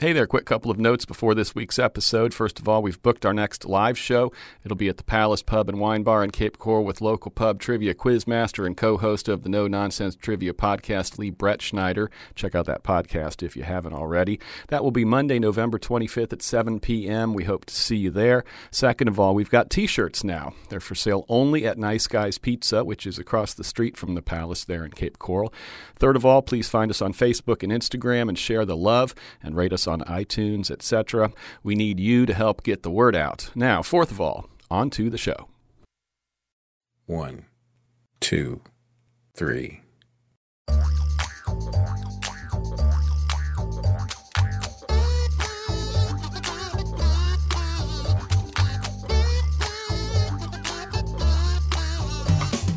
Hey there, quick couple of notes before this week's episode. First of all, we've booked our next live show. It'll be at the Palace Pub and Wine Bar in Cape Coral with local pub trivia quizmaster and co host of the No Nonsense Trivia podcast, Lee Brett Schneider. Check out that podcast if you haven't already. That will be Monday, November 25th at 7 p.m. We hope to see you there. Second of all, we've got t shirts now. They're for sale only at Nice Guys Pizza, which is across the street from the Palace there in Cape Coral. Third of all, please find us on Facebook and Instagram and share the love and rate us on iTunes, etc. We need you to help get the word out. Now, fourth of all, on to the show. One, two, three.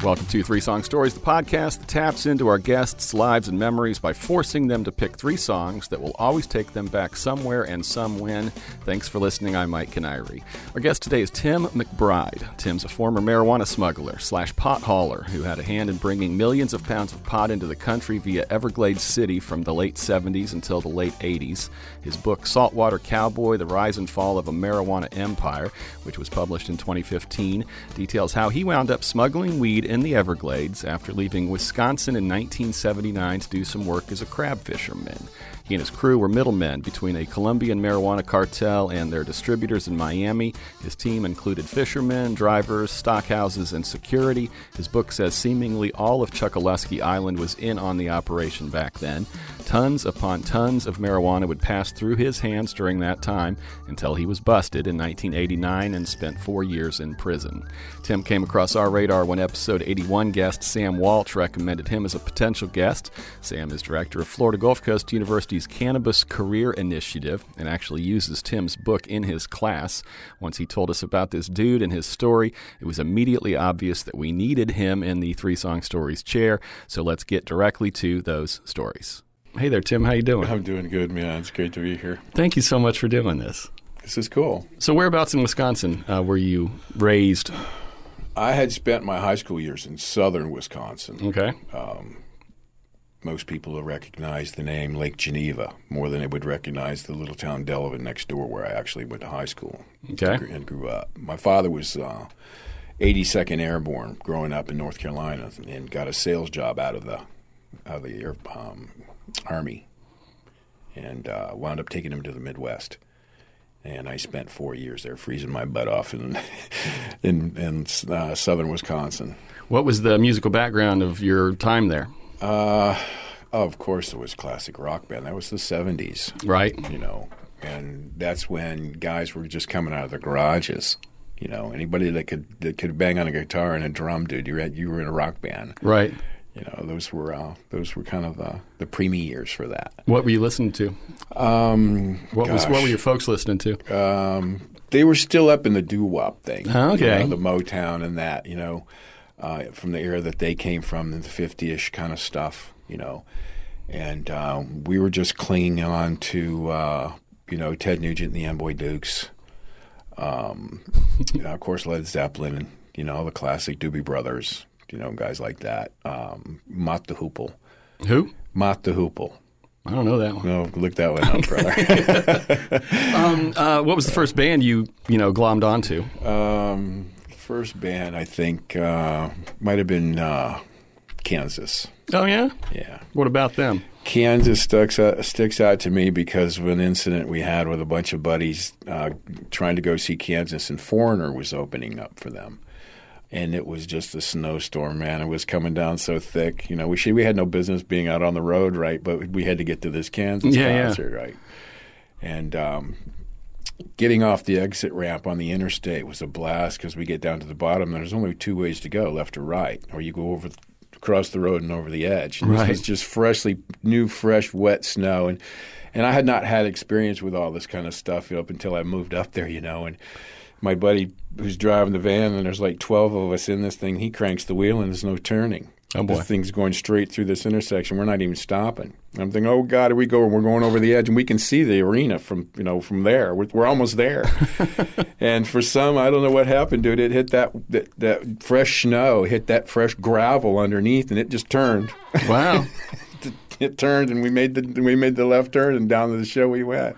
Welcome to Three Song Stories, the podcast that taps into our guests' lives and memories by forcing them to pick three songs that will always take them back somewhere and some when. Thanks for listening. I'm Mike Canary. Our guest today is Tim McBride. Tim's a former marijuana smuggler slash pot hauler who had a hand in bringing millions of pounds of pot into the country via Everglades City from the late 70s until the late 80s. His book, Saltwater Cowboy The Rise and Fall of a Marijuana Empire, which was published in 2015, details how he wound up smuggling weed in the Everglades after leaving Wisconsin in 1979 to do some work as a crab fisherman. He and his crew were middlemen between a Colombian marijuana cartel and their distributors in Miami. His team included fishermen, drivers, stockhouses, and security. His book says seemingly all of Chokoloskee Island was in on the operation back then. Tons upon tons of marijuana would pass through his hands during that time until he was busted in 1989 and spent four years in prison. Tim came across our radar when episode 81 guest Sam Walsh recommended him as a potential guest. Sam is director of Florida Gulf Coast University's Cannabis Career Initiative and actually uses Tim's book in his class. Once he told us about this dude and his story, it was immediately obvious that we needed him in the Three Song Stories chair, so let's get directly to those stories. Hey there, Tim. How you doing? I'm doing good, man. It's great to be here. Thank you so much for doing this. This is cool. So, whereabouts in Wisconsin uh, were you raised? I had spent my high school years in southern Wisconsin. Okay. Most people will recognize the name Lake Geneva more than they would recognize the little town Delavan next door where I actually went to high school Okay. and grew up. My father was uh, 82nd Airborne growing up in North Carolina and got a sales job out of the out of the air, um, Army and uh, wound up taking him to the Midwest. And I spent four years there, freezing my butt off in in, in uh, southern Wisconsin. What was the musical background of your time there? Uh, of course, it was classic rock band. That was the '70s, Right. you know, and that's when guys were just coming out of the garages. You know, anybody that could that could bang on a guitar and a drum, dude, you were you were in a rock band. Right. You know, those were uh, those were kind of the the preemie years for that. What were you listening to? Um, What was what were your folks listening to? um, they were still up in the doo wop thing. Okay. You know, the Motown and that, you know, uh, from the era that they came from, the 50 ish kind of stuff, you know. And uh, we were just clinging on to, uh, you know, Ted Nugent and the Amboy Dukes. Um, you know, of course, Led Zeppelin, and, you know, the classic Doobie Brothers, you know, guys like that. Um, Mott the Hoople. Who? Mott the Hoople. I don't know that one. No, look that one up, brother. Uh, what was the first band you you know glommed onto? Um, first band I think uh, might have been uh, Kansas. Oh yeah. Yeah, What about them? Kansas sticks out, sticks out to me because of an incident we had with a bunch of buddies uh, trying to go see Kansas, and Foreigner was opening up for them. And it was just a snowstorm, man. It was coming down so thick. You know, we should, we had no business being out on the road, right? But we had to get to this Kansas Yeah, yeah. concert, right? And um, getting off the exit ramp on the interstate was a blast because we get down to the bottom. And There's only two ways to go, left or right, or you go over across the road and over the edge. And Right. This was just freshly new, fresh, wet snow, and and I had not had experience with all this kind of stuff up until I moved up there, you know. And my buddy who's driving the van, and there's like twelve of us in this thing. He cranks the wheel, and there's no turning. Oh, boy. This thing's going straight through this intersection. We're not even stopping. I'm thinking, oh God, here we go. We're going over the edge, and we can see the arena from you know from there. We're, we're almost there. and for some, I don't know what happened, dude. It hit that, that that fresh snow, hit that fresh gravel underneath, and it just turned. Wow. it turned, and we made the we made the left turn, and down to the show we went.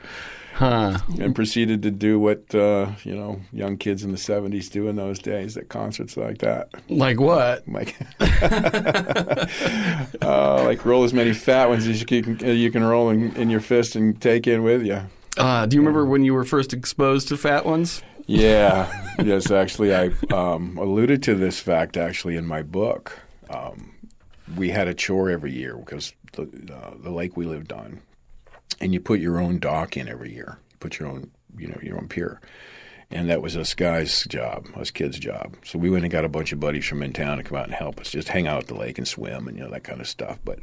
Huh. And proceeded to do what uh, you know young kids in the '70s do in those days at concerts like that. Like what? Like, uh, like roll as many fat ones as you can, you can roll in, in your fist and take in with you. Uh, do you remember when you were first exposed to fat ones? Yeah, yes, actually, I um, alluded to this fact actually in my book. Um, we had a chore every year because the, uh, the lake we lived on, and you put your own dock in every year. You put your own, you know, your own pier, and that was us guys' job, us kids' job. So we went and got a bunch of buddies from in town to come out and help us, just hang out at the lake and swim and you know that kind of stuff. But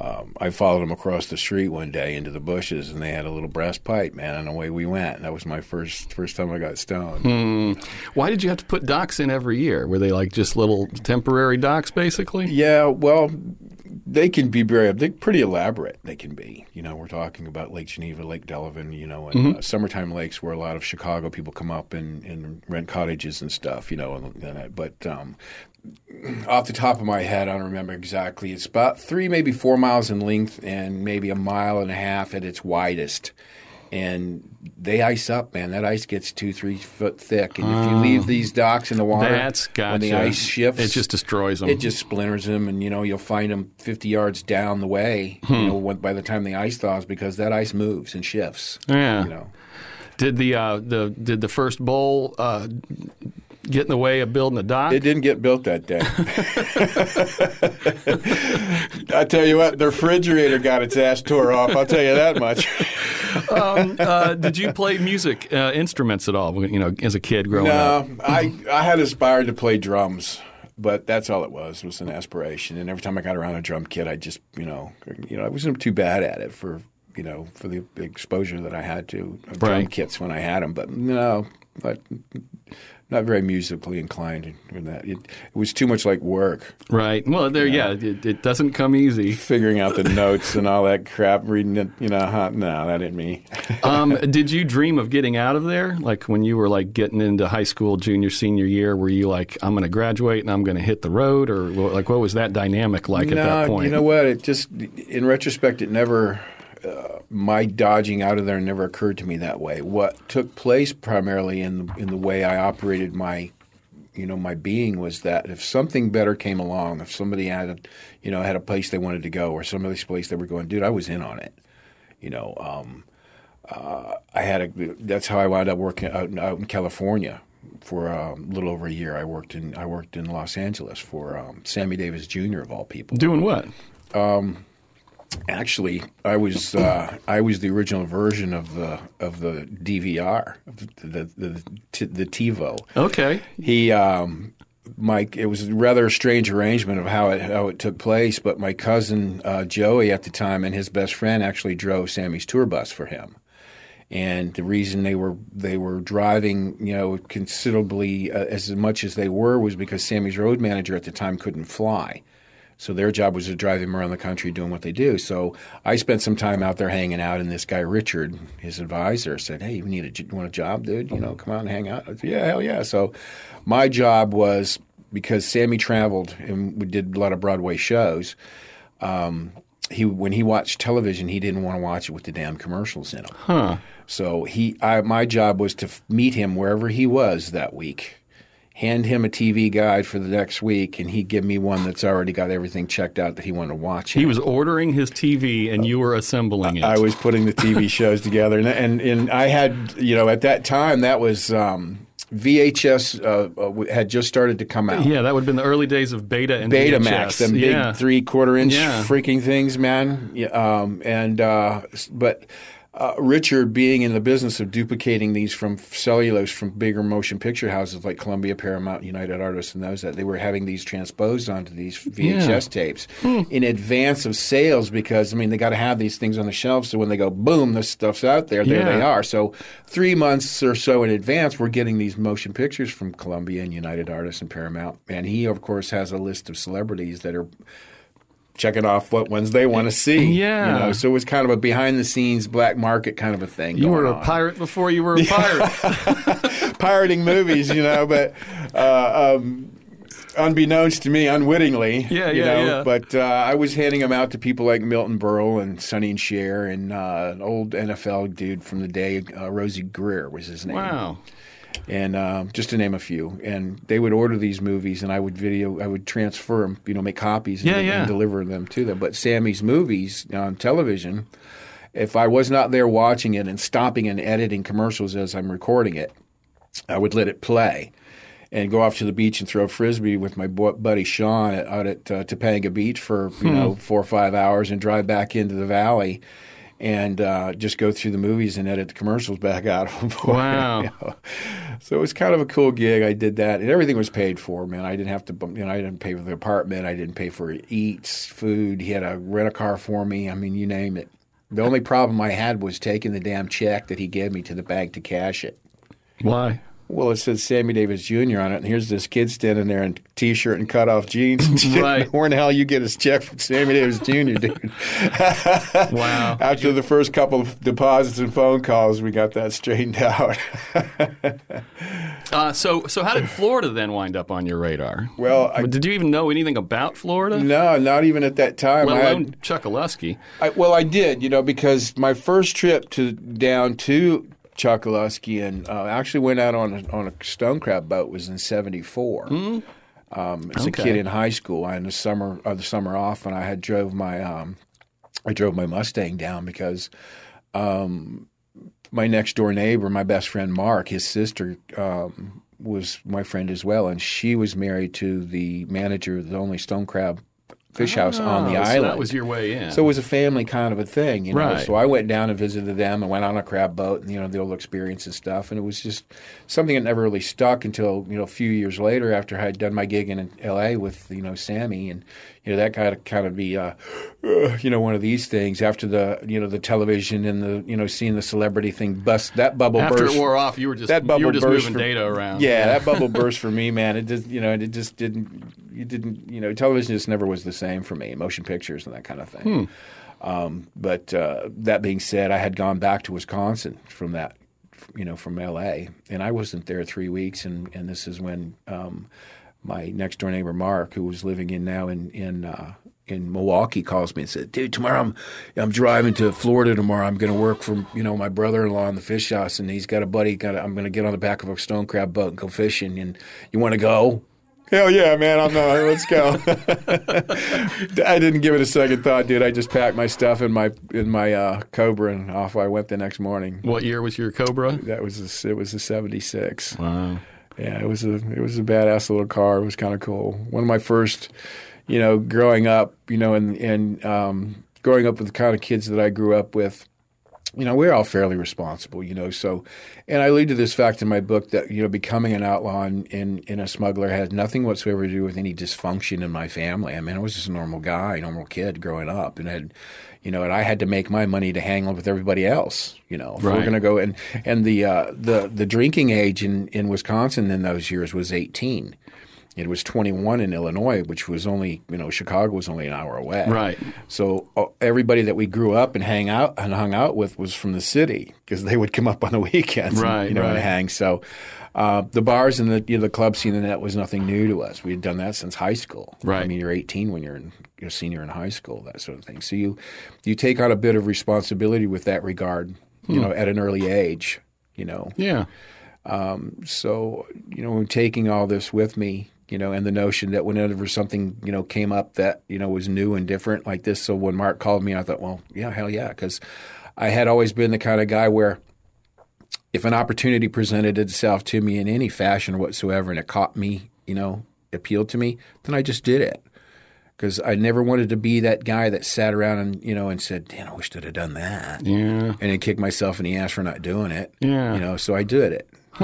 um, I followed them across the street one day into the bushes, and they had a little brass pipe, man, and away we went. That was my first first time I got stoned. Hmm. Why did you have to put docks in every year? Were they like just little temporary docks, basically? Yeah, well, they can be very they're pretty elaborate. They can be. You know, we're talking about Lake Geneva, Lake Delavan. You know, and Mm-hmm. uh, summertime lakes where a lot of Chicago people come up and, and rent cottages and stuff. You know, and, and, uh, but um, off the top of my head, I don't remember exactly. It's about three, maybe four miles in length, and maybe a mile and a half at its widest. And they ice up, man. That ice gets two, three foot thick. And if you leave these docks in the water. That's gotcha. when the ice shifts, It just destroys them. it just splinters them, and you know you'll find them 50 yards down the way. Hmm. You know, when, by the time the ice thaws, because that ice moves and shifts. yeah. You know, Did the uh, the did the first bowl uh, get in the way of building a dock? it didn't get built that day. I tell you what, the refrigerator got its ass tore off. I'll tell you that much. um, uh, did you play music uh, instruments at all? You know, as a kid growing up. no, I I had aspired to play drums. But that's all it was. It was an aspiration, and every time I got around a drum kit, I just, you know, you know, I wasn't too bad at it for, you know, for the exposure that I had to of drum kits when I had them. But no, but not very musically inclined in that. It, it was too much like work, Right. Well, there. Yeah. It, it doesn't come easy. figuring out the notes and all that crap, reading it. You know, huh? no, that didn't me. Um, did you dream of getting out of there? Like when you were like getting into high school, junior, senior year, were you like, I'm going to graduate and I'm going to hit the road, or like what was that dynamic like at that point? you know what? It just, in retrospect, it never. Uh, my dodging out of there never occurred to me that way. What took place primarily in the, in the way I operated my, you know, my being was that if something better came along, if somebody had, a, you know, had a place they wanted to go or some of this place they were going, dude, I was in on it. You know, um, uh, I had a. That's how I wound up working out, in- out in California for um, a little over a year. I worked in I worked in Los Angeles for um, Sammy Davis Jr. of all people. Doing what? Actually, I was uh, I was the original version of the of the DVR, the the the, the, the TiVo. Okay. He, um, Mike, it was rather a strange arrangement of how it how it took place. But my cousin uh, Joey at the time and his best friend actually drove Sammy's tour bus for him. And the reason they were they were driving, you know, considerably uh, as much as they were was because Sammy's road manager at the time couldn't fly. So their job was to drive him around the country doing what they do. So I spent some time out there hanging out, and this guy Richard, his advisor, said, "Hey, you need a you want a job, dude? You know, come out and hang out." I said, yeah, hell yeah. So my job was because Sammy traveled and we did a lot of Broadway shows. Um, he when he watched television, he didn't want to watch it with the damn commercials in them. Huh. So he, I, my job was to f- meet him wherever he was that week, hand him a TV guide for the next week, and he'd give me one that's already got everything checked out that he wanted to watch. He was ordering his TV and you were assembling it. I was putting the TV shows together, and, and and I had you know at that time that was um, VHS uh, uh, had just started to come out. yeah, that would have been the early days of Beta and Betamax, them big yeah. three quarter inch Yeah. freaking things, man. Yeah, um, and uh, but uh, Richard, being in the business of duplicating these from cellulose from bigger motion picture houses like Columbia, Paramount, United Artists, and those that they were having these transposed onto these VHS tapes Hmm. in advance of sales because I mean they got to have these things on the shelves so when they go boom, this stuff's out there. There they are. So three months or so in advance, we're getting these motion pictures from Columbia and United Artists and Paramount, and he of course has a list of celebrities that are checking off what ones they want to see. Yeah. you know, so it was kind of a behind the scenes black market kind of a thing. You were a on. pirate before you were a pirate. pirating movies, you know, but uh, um, unbeknownst to me, unwittingly. Yeah, you yeah, know, yeah. But uh, I was handing them out to people like Milton Berle and Sonny and Cher and uh, an old NFL dude from the day, uh, Rosey Grier was his name. Wow. And uh, just to name a few, and they would order these movies, and I would video, I would transfer them, you know, make copies, and, Yeah, yeah. and deliver them to them. But Sammy's movies on television, if I was not there watching it and stopping and editing commercials as I'm recording it, I would let it play and go off to the beach and throw frisbee with my buddy Sean out at uh, Topanga Beach for you know four or five hours and drive back into the valley and uh, just go through the movies and edit the commercials back out of them. Wow. you know. So it was kind of a cool gig. I did that, and everything was paid for. Man, I didn't have to. You know, I didn't pay for the apartment. I didn't pay for eats, food. He had to rent a car for me. I mean, you name it. The only problem I had was taking the damn check that he gave me to the bank to cash it. Why? Well, it says Sammy Davis Jr. on it, and here's this kid standing there in t-shirt and cutoff jeans. Right. Where in the hell you get his check from Sammy Davis Jr., dude? Wow. After the first couple of deposits and phone calls, we got that straightened out. Uh, so, so how did Florida then wind up on your radar? well, I, Did you even know anything about Florida? no, not even at that time. Let I had- alone Chokoloskee. I, well, I did, you know, because my first trip to down to Chokoloskee and uh, actually went out on a, on a stone crab boat was in '74. Um, as a kid in high school, I had the summer uh, the summer off, and I had drove my um, I drove my Mustang down because um, my next door neighbor, my best friend Mark, his sister um, was my friend as well, and she was married to the manager of the only stone crab fish house on the Oh, so island. that was your way in. So it was a family kind of a thing, you know. Right. So I went down and visited them and went on a crab boat and you know the old experience and stuff. And it was just something that never really stuck until you know a few years later after I had done my gig in L.A. with you know Sammy and you know that kind of kind of be uh, uh, you know one of these things after the you know the television and the you know seeing the celebrity thing bust that bubble burst After burst. it wore off, you were just that bubble you were just burst moving for- data around. Yeah, that bubble burst for me, man. It just you know it just didn't you didn't you know television just never was the same for me. Motion pictures and that kind of thing. Um, but uh, that being said, I had gone back to Wisconsin from that you know from L.A. and I wasn't there three weeks, and and this is when um, my next door neighbor Mark, who was living in now in in uh, in Milwaukee, calls me and said, "Dude, tomorrow I'm I'm driving to Florida tomorrow. I'm going to work for you know my brother-in-law in the fish house, and he's got a buddy. Got I'm going to get on the back of a stone crab boat and go fishing. And you want to go?" Hell yeah, man! I'm not. Let's go. I didn't give it a second thought, dude. I just packed my stuff in my in my uh, Cobra and off I went the next morning. What year was your Cobra? That was a, it was a '76. Wow. Yeah, it was a it was a badass little car. It was kind of cool. One of my first, you know, growing up, you know, and and um, growing up with the kind of kids that I grew up with. You know, we're all fairly responsible, you know. So, and I allude to this fact in my book that you know, becoming an outlaw and, and, and a smuggler has nothing whatsoever to do with any dysfunction in my family. I mean, I was just a normal guy, normal kid growing up, and had, you know, and I had to make my money to hang on with everybody else. You know, if we're going to go and and the uh, the the drinking age in in Wisconsin in those years was eighteen. It was 21 in Illinois, which was only, you know, Chicago was only an hour away. Right. So uh, everybody that we grew up and hang out and hung out with was from the city because they would come up on the weekends, and, Right, you know, and hang. So uh, the bars and the you know, the club scene and that was nothing new to us. We had done that since high school. Right. I mean, you're 18 when you're in, you're a senior in high school, that sort of thing. So you you take on a bit of responsibility with that regard, you Hmm. know, at an early age. You know, Yeah. so you know, taking all this with me, you know, and the notion that whenever something you know came up that you know was new and different like this, so when Mark called me, I thought, well, yeah, hell yeah, because I had always been the kind of guy where if an opportunity presented itself to me in any fashion whatsoever, and it caught me, you know, appealed to me, then I just did it. Because I never wanted to be that guy that sat around and you know and said, "Damn, I wish I'd have done that," Yeah. and then kicked myself in the ass for not doing it. Yeah. you know. So I did it.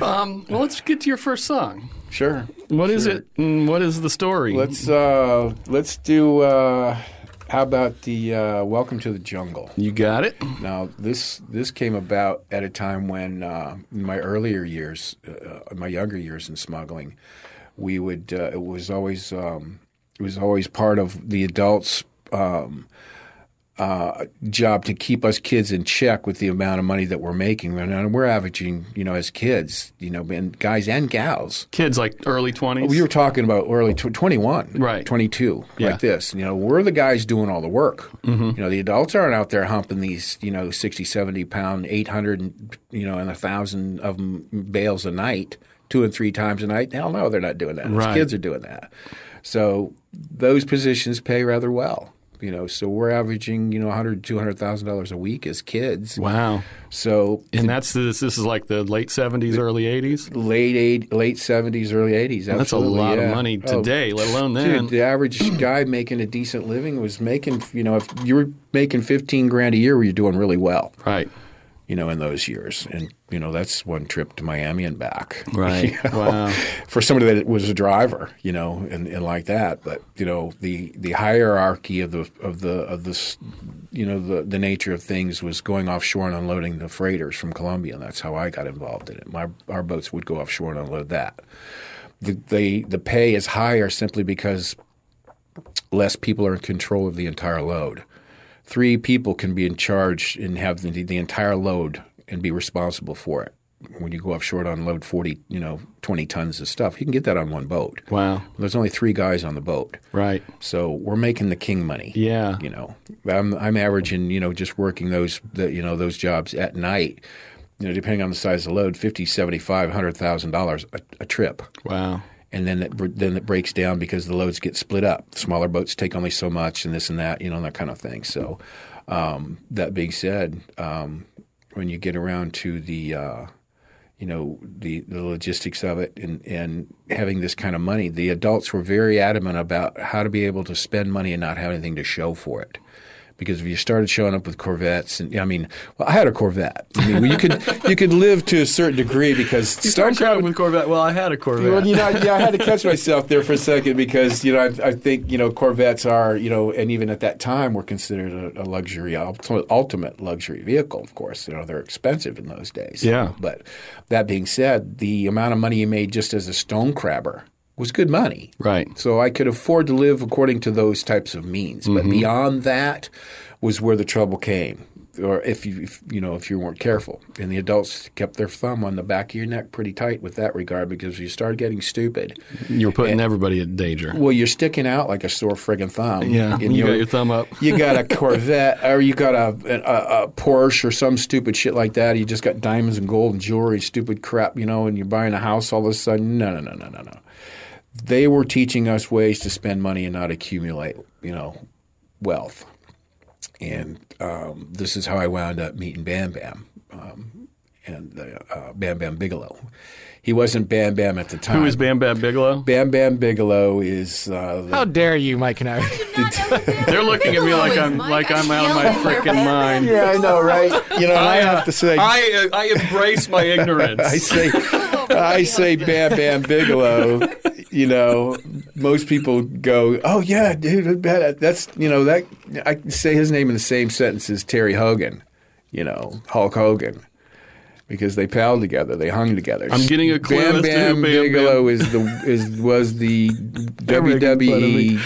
Um, well, let's get to your first song. Sure. What is it? And what is the story? Let's uh, let's do. Uh, how about the uh, Welcome to the Jungle? you got it. Now this this came about at a time when uh, in my earlier years, uh, my younger years in smuggling, we would uh, it was always um, it was always part of the adults. Um, uh, job to keep us kids in check with the amount of money that we're making. And we're averaging, you know, as kids, you know, and guys and gals. Kids like early 20s? We were talking about early tw- 21, Right. 22, Yeah. like this. You know, we're the guys doing all the work. Mm-hmm. You know, the adults aren't out there humping these, you know, 60, 70 pound, 800, and, you know, and a thousand of them bales a night, two and three times a night. Hell no, they're not doing that. Right. Those kids are doing that. So those positions pay rather well. You know, so we're averaging, you know, 100, 200,000 dollars a week as kids. Wow. So And that's this. This is like the late 70s, early 80s? late eight, late seventies, early eighties. That's a lot of money oh, today, let alone then. Dude, the average guy making a decent living was making, you know, if you were making fifteen grand a year, were you doing really well, Right. You know, in those years, and you know that's one trip to Miami and back, Right. You know, Wow. For somebody that was a driver, you know, and, and like that, but you know the the hierarchy of the of the of this, you know, the the nature of things was going offshore and unloading the freighters from Colombia, and that's how I got involved in it. My our boats would go offshore and unload that. The the the pay is higher simply because less people are in control of the entire load. Three people can be in charge and have the, the entire load and be responsible for it. When you go offshore to unload 40, you know, 20 tons of stuff, you can get that on one boat. Wow. There's only three guys on the boat. Right. So we're making the king money. Yeah. You know, I'm, I'm averaging, you know, just working those, the, you know, those jobs at night, you know, depending on the size of the load, 50, 75, $100,000 a, a trip Wow. And then it, then it breaks down because the loads get split up. Smaller boats take only so much, and this and that, you know, that kind of thing. So, um, that being said, um, when you get around to the, uh, you know, the, the logistics of it and, and having this kind of money, the adults were very adamant about how to be able to spend money and not have anything to show for it. Because if you started showing up with Corvettes, and I mean, well, I had a Corvette. I mean, you could you could live to a certain degree because You started crying with Corvette. Well, I had a Corvette. well, you know, yeah, I had to catch myself there for a second because you know I, I think you know Corvettes are you know, and even at that time were considered a, a luxury, ultimate, ultimate luxury vehicle. Of course, you know they're expensive in those days. Yeah. But that being said, the amount of money you made just as a stone crabber was good money. Right. So I could afford to live according to those types of means. But mm-hmm. beyond that was where the trouble came. Or if you if, you know if you weren't careful, and the adults kept their thumb on the back of your neck pretty tight with that regard because if you start getting stupid, You were putting everybody in danger. well, you're sticking out like a sore friggin' thumb. Yeah. And You got your thumb up. you got a Corvette or you got a, a, a Porsche or some stupid shit like that. You just got diamonds and gold and jewelry, stupid crap, you know, and you're buying a house all of a sudden. No, no, no, no, no, no. They were teaching us ways to spend money and not accumulate, you know, wealth. And um, this is how I wound up meeting Bam Bam um, and uh, uh, Bam Bam Bigelow. He wasn't Bam Bam at the time. Who is Bam Bam Bigelow? Bam Bam Bigelow is uh, the How dare you, Mike Canary? They're looking at me like I'm like I'm out of my freaking mind. Yeah, I know, right? You know, and I, have to say, I uh, I embrace my ignorance. I say, I say, Bam Bam Bigelow. You know, most people go, "Oh yeah, dude, that- that's you know that." I can say his name in the same sentence as Terry Hogan. You know, Hulk Hogan. Because they palled together, they hung together. I'm getting a clue Bam Bam Bam Bigelow Bam- is the is was the They're making fun of me. WWE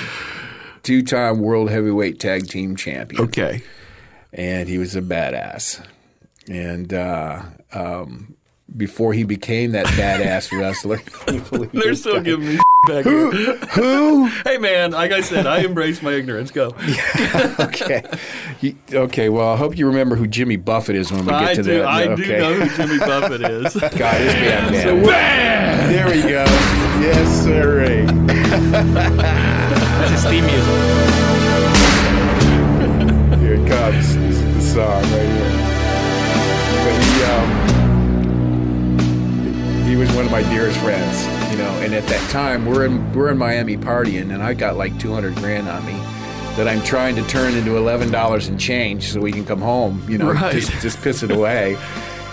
two-time world heavyweight tag team champion okay. and he was a badass. And uh, um, before he became that badass wrestler, can you believe They're still guy? giving me back here. who? Hey man, like I said, I embrace my ignorance. Go. okay, He- okay. Well, I hope you remember who Jimmy Buffett is when we get I to do. that. I okay. do know who Jimmy Buffett is. God, it's Bam Bam. There we go. Yes, sir. That's his theme music. Here it comes. This is the song right here. He was one of my dearest friends, you know. And at that time, we're in we're in Miami partying, and I got like two hundred grand on me that I'm trying to turn into eleven dollars and change so we can come home, you know, Right. just just piss it away.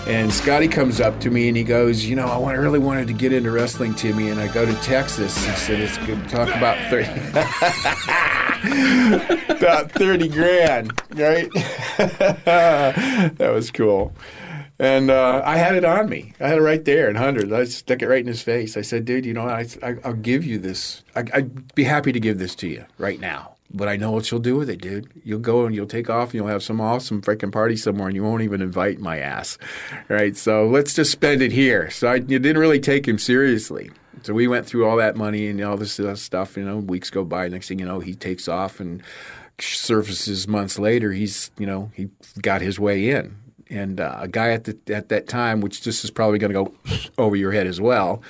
And Scotty comes up to me and he goes, you know, I want- really wanted to get into wrestling, Timmy. And I go to Texas. He said, it's good talk about 30, about 30 grand, right? that was cool. And uh, I had it on me. I had it right there in hundreds. I stuck it right in his face. I said, dude, you know, I, I, I'll give you this. I, I'd be happy to give this to you right now. but I know what you'll do with it, dude. You'll go and you'll take off and you'll have some awesome freaking party somewhere and you won't even invite my ass. Right? So let's just spend it here. So I you didn't really take him seriously. So we went through all that money and all this uh, stuff. You know, weeks go by. Next thing you know, he takes off and surfaces months later. He's you know he got his way in, and uh, a guy at the at that time, which this is probably going to go over your head as well,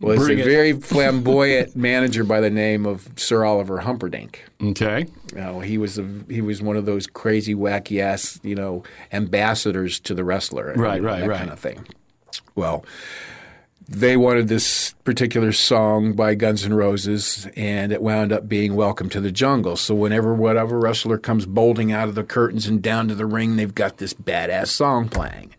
was Bring a it. very flamboyant manager by the name of Sir Oliver Humperdink. Okay. You know, he was a, he was one of those crazy wacky ass you know ambassadors to the wrestler, and Right, right, that right. kind of thing. Well, they wanted this particular song by Guns N' Roses, and it wound up being "Welcome to the Jungle." So whenever whatever wrestler comes bolting out of the curtains and down to the ring, they've got this badass song playing.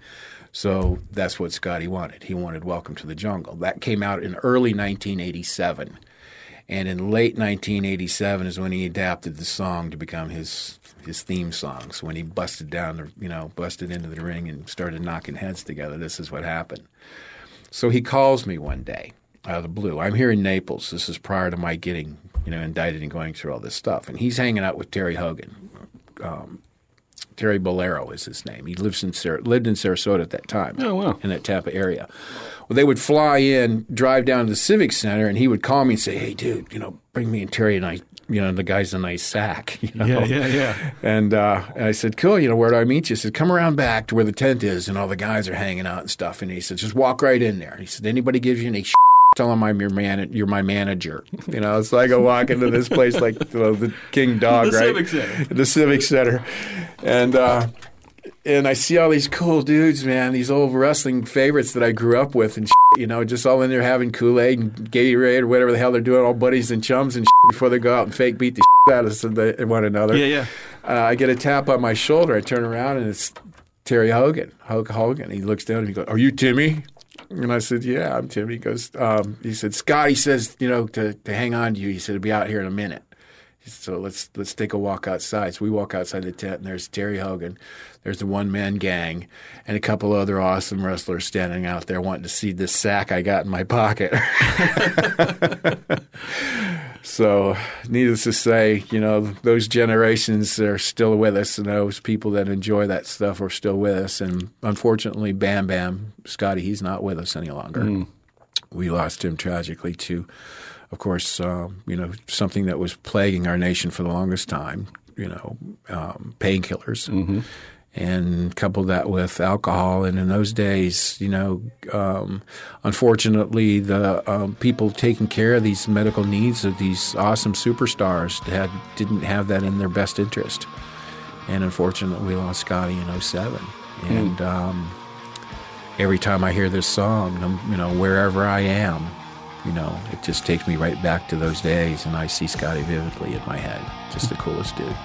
So that's what Scotty wanted. He wanted "Welcome to the Jungle." That came out in early 1987. And in late 1987 is when he adapted the song to become his his theme song. So when he busted down, the, you know, busted into the ring and started knocking heads together, this is what happened. So he calls me one day out of the blue. I'm here in Naples. This is prior to my getting, you know, indicted and going through all this stuff. And he's hanging out with Terry Hogan. Um, Terry Bollea is his name. He lives in Sar- lived in Sarasota at that time. Oh, wow. In that Tampa area. Well, they would fly in, drive down to the Civic Center, and he would call me and say, "Hey, dude, you know, bring me and Terry and nice, you know, the guy's a nice sack." You know? Yeah, yeah, yeah. And, uh, and I said, cool, you know, where do I meet you? He said, come around back to where the tent is and all the guys are hanging out and stuff. And he said, just walk right in there. He said, anybody gives you any shit, tell them I'm your man, you're my manager. You know, so I go walk into this place like you know, the king dog, The right? Civic Center. The Civic Center. And, uh, and I see all these cool dudes, man, these old wrestling favorites that I grew up with and shit, you know, just all in there having Kool-Aid and Gatorade or whatever the hell they're doing, all buddies and chums and shit before they go out and fake beat the shit out of the- one another. Yeah, yeah. Uh, I get a tap on my shoulder. I turn around and it's Terry Hogan. Hulk Hogan. He looks down and he goes, "Are you Timmy?" And I said, "Yeah, I'm Timmy." He goes, um, "He said Scott. He says you know to, to hang on to you. He said he'll be out here in a minute. So let's let's take a walk outside." So we walk outside the tent and there's Terry Hogan. There's the one man gang and a couple other awesome wrestlers standing out there wanting to see this sack I got in my pocket. So, needless to say, you know, those generations are still with us, and those people that enjoy that stuff are still with us. And unfortunately, Bam Bam, Scotty, he's not with us any longer. We lost him tragically to, of course, um, you know, something that was plaguing our nation for the longest time, you know, um, painkillers and coupled that with alcohol. And in those days, you know, um, unfortunately, the um, people taking care of these medical needs of these awesome superstars had didn't have that in their best interest. And unfortunately, we lost Scotty in 07. And um, every time I hear this song, um, you know, wherever I am, you know, it just takes me right back to those days, and I see Scotty vividly in my head. Just the coolest dude.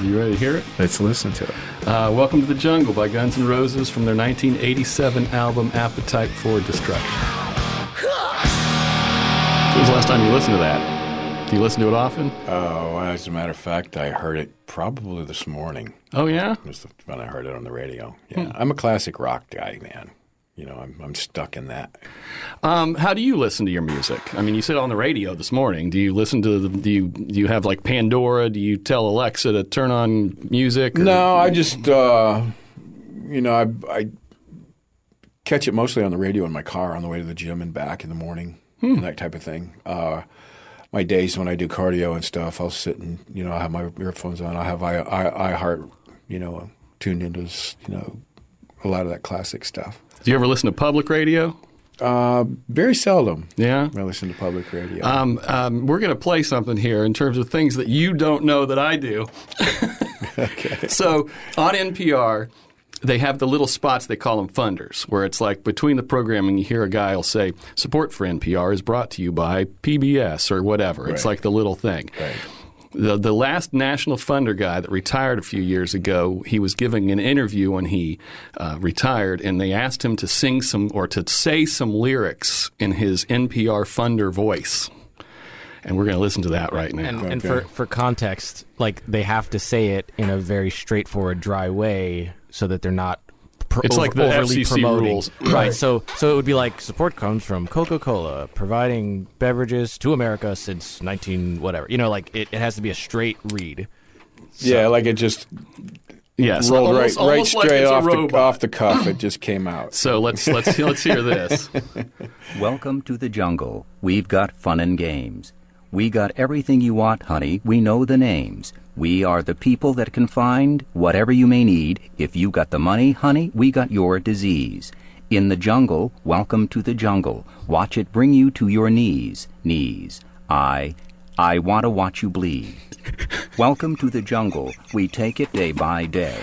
You ready to hear it? Let's listen to it. Uh, Welcome to the Jungle by Guns N' Roses from their 1987 album Appetite for Destruction. When was the last time you listened to that? Do you listen to it often? Oh, as a matter of fact, I heard it probably this morning. Oh, yeah? was when I heard it on the radio. Yeah, I'm a classic rock guy, man. You know, I'm I'm stuck in that. Um, how do you listen to your music? I mean, you said on the radio this morning. Do you listen to the, do you do you have like Pandora? Do you tell Alexa to turn on music? or- No, I just uh, you know, I I catch it mostly on the radio in my car on the way to the gym and back in the morning, and that type of thing. Uh, my days when I do cardio and stuff, I'll sit and you know I have my earphones on. I have I I, I heart you know tuned into you know a lot of that classic stuff. Do you ever listen to public radio? Uh, very seldom. Yeah. I listen to public radio. Um, um, we're going to play something here in terms of things that you don't know that I do. okay. So on NPR, they have the little spots they call them funders, where it's like between the programming, you hear a guy will say, "Support for NPR is brought to you by PBS" or whatever. It's like the little thing. Right. The, the last national funder guy that retired a few years ago, he was giving an interview when he uh, retired, and they asked him to sing some or to say some lyrics in his NPR funder voice. And we're going to listen to that right now. And, and for, for context, like they have to say it in a very straightforward, dry way so that they're not pro- It's like the overly FCC promoting. rules. right? So so it would be like support comes from Coca Cola, providing beverages to America since 19 whatever. You know, like it, it has to be a straight read. Yeah, like it just Yes, rolled almost- right right almost like straight it's off the off the cuff. It just came out. So let's let's let's hear this. Welcome to the jungle. We've got fun and games. We got everything you want, honey. We know the names. We are the people that can find whatever you may need. If you got the money, honey, we got your disease. In the jungle, welcome to the jungle. Watch it bring you to your knees, knees. I, I want to watch you bleed. Welcome to the jungle. We take it day by day.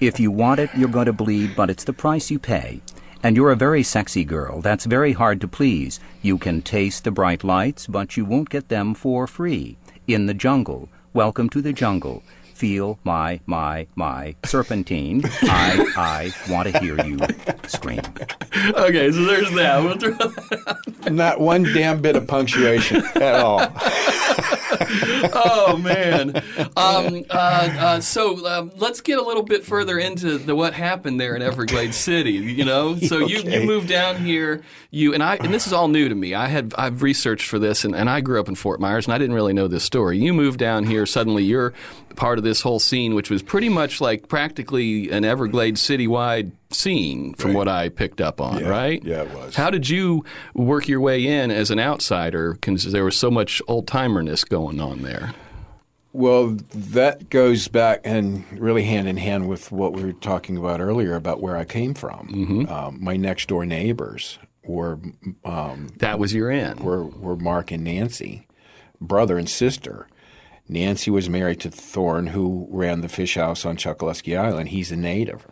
If you want it, you're going to bleed, but it's the price you pay. And you're a very sexy girl. That's very hard to please. You can taste the bright lights, but you won't get them for free. In the jungle. Welcome to the jungle. Feel my, my, my serpentine. I, I want to hear you scream. Okay, so there's that. We'll throw that Not one damn bit of punctuation at all. oh man. Um, uh, uh, so um, let's get a little bit further into the what happened there in Everglades City. You know, so you, you moved down here. You and I, and this is all new to me. I had I've researched for this, and, and I grew up in Fort Myers, and I didn't really know this story. You moved down here. Suddenly, you're part of this whole scene, which was pretty much like practically an Everglades citywide scene, from Right. what I picked up on. Yeah. right? Yeah, it was. How did you work your way in as an outsider? Because there was so much old timerness going on there. Well, that goes back and really hand in hand with what we were talking about earlier about where I came from. Mm-hmm. Um, my next door neighbors were um, That was your in. were were Mark and Nancy, brother and sister. Nancy was married to Thorne, who ran the fish house on Chokoloskee Island. He's a native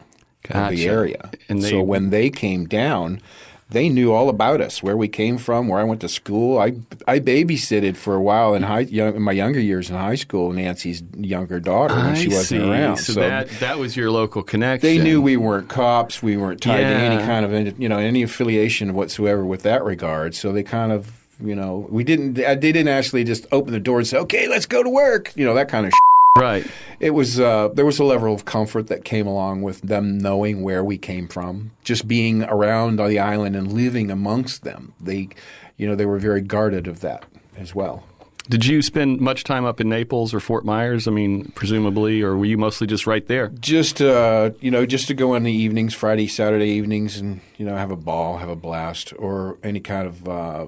of the area. And they- so when they came down, they knew all about us, where we came from, where I went to school. I I babysitted for a while in high young, in my younger years in high school. Nancy's younger daughter when she wasn't see. around. So, that that was your local connection. they knew we weren't cops. We weren't tied to any kind of you know any affiliation whatsoever with that regard. So they kind of you know we didn't they didn't actually just open the door and say okay let's go to work you know that kind of. right. It was uh, there was a level of comfort that came along with them knowing where we came from, just being around on the island and living amongst them. They, you know, they were very guarded of that as well. Did you spend much time up in Naples or Fort Myers? I mean, presumably, or were you mostly just right there? Just uh, you know, just to go in the evenings, Friday, Saturday evenings, and you know, have a ball, have a blast, or any kind of uh,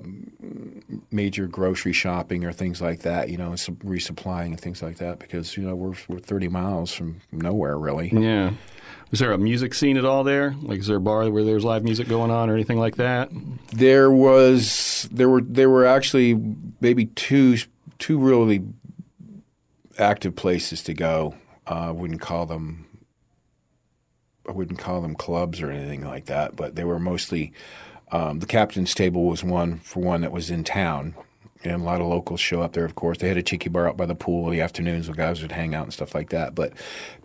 major grocery shopping or things like that. You know, some resupplying and things like that because you know we're we're thirty miles from nowhere really. Yeah. Was there a music scene at all there? Like, is there a bar where there's live music going on or anything like that? There was there were there were actually maybe two two really active places to go. Uh, I wouldn't call them I wouldn't call them clubs or anything like that, but they were mostly um, the captain's table was one for one that was in town. And a lot of locals show up there, of course. They had a chickee bar out by the pool in the afternoons where guys would hang out and stuff like that. But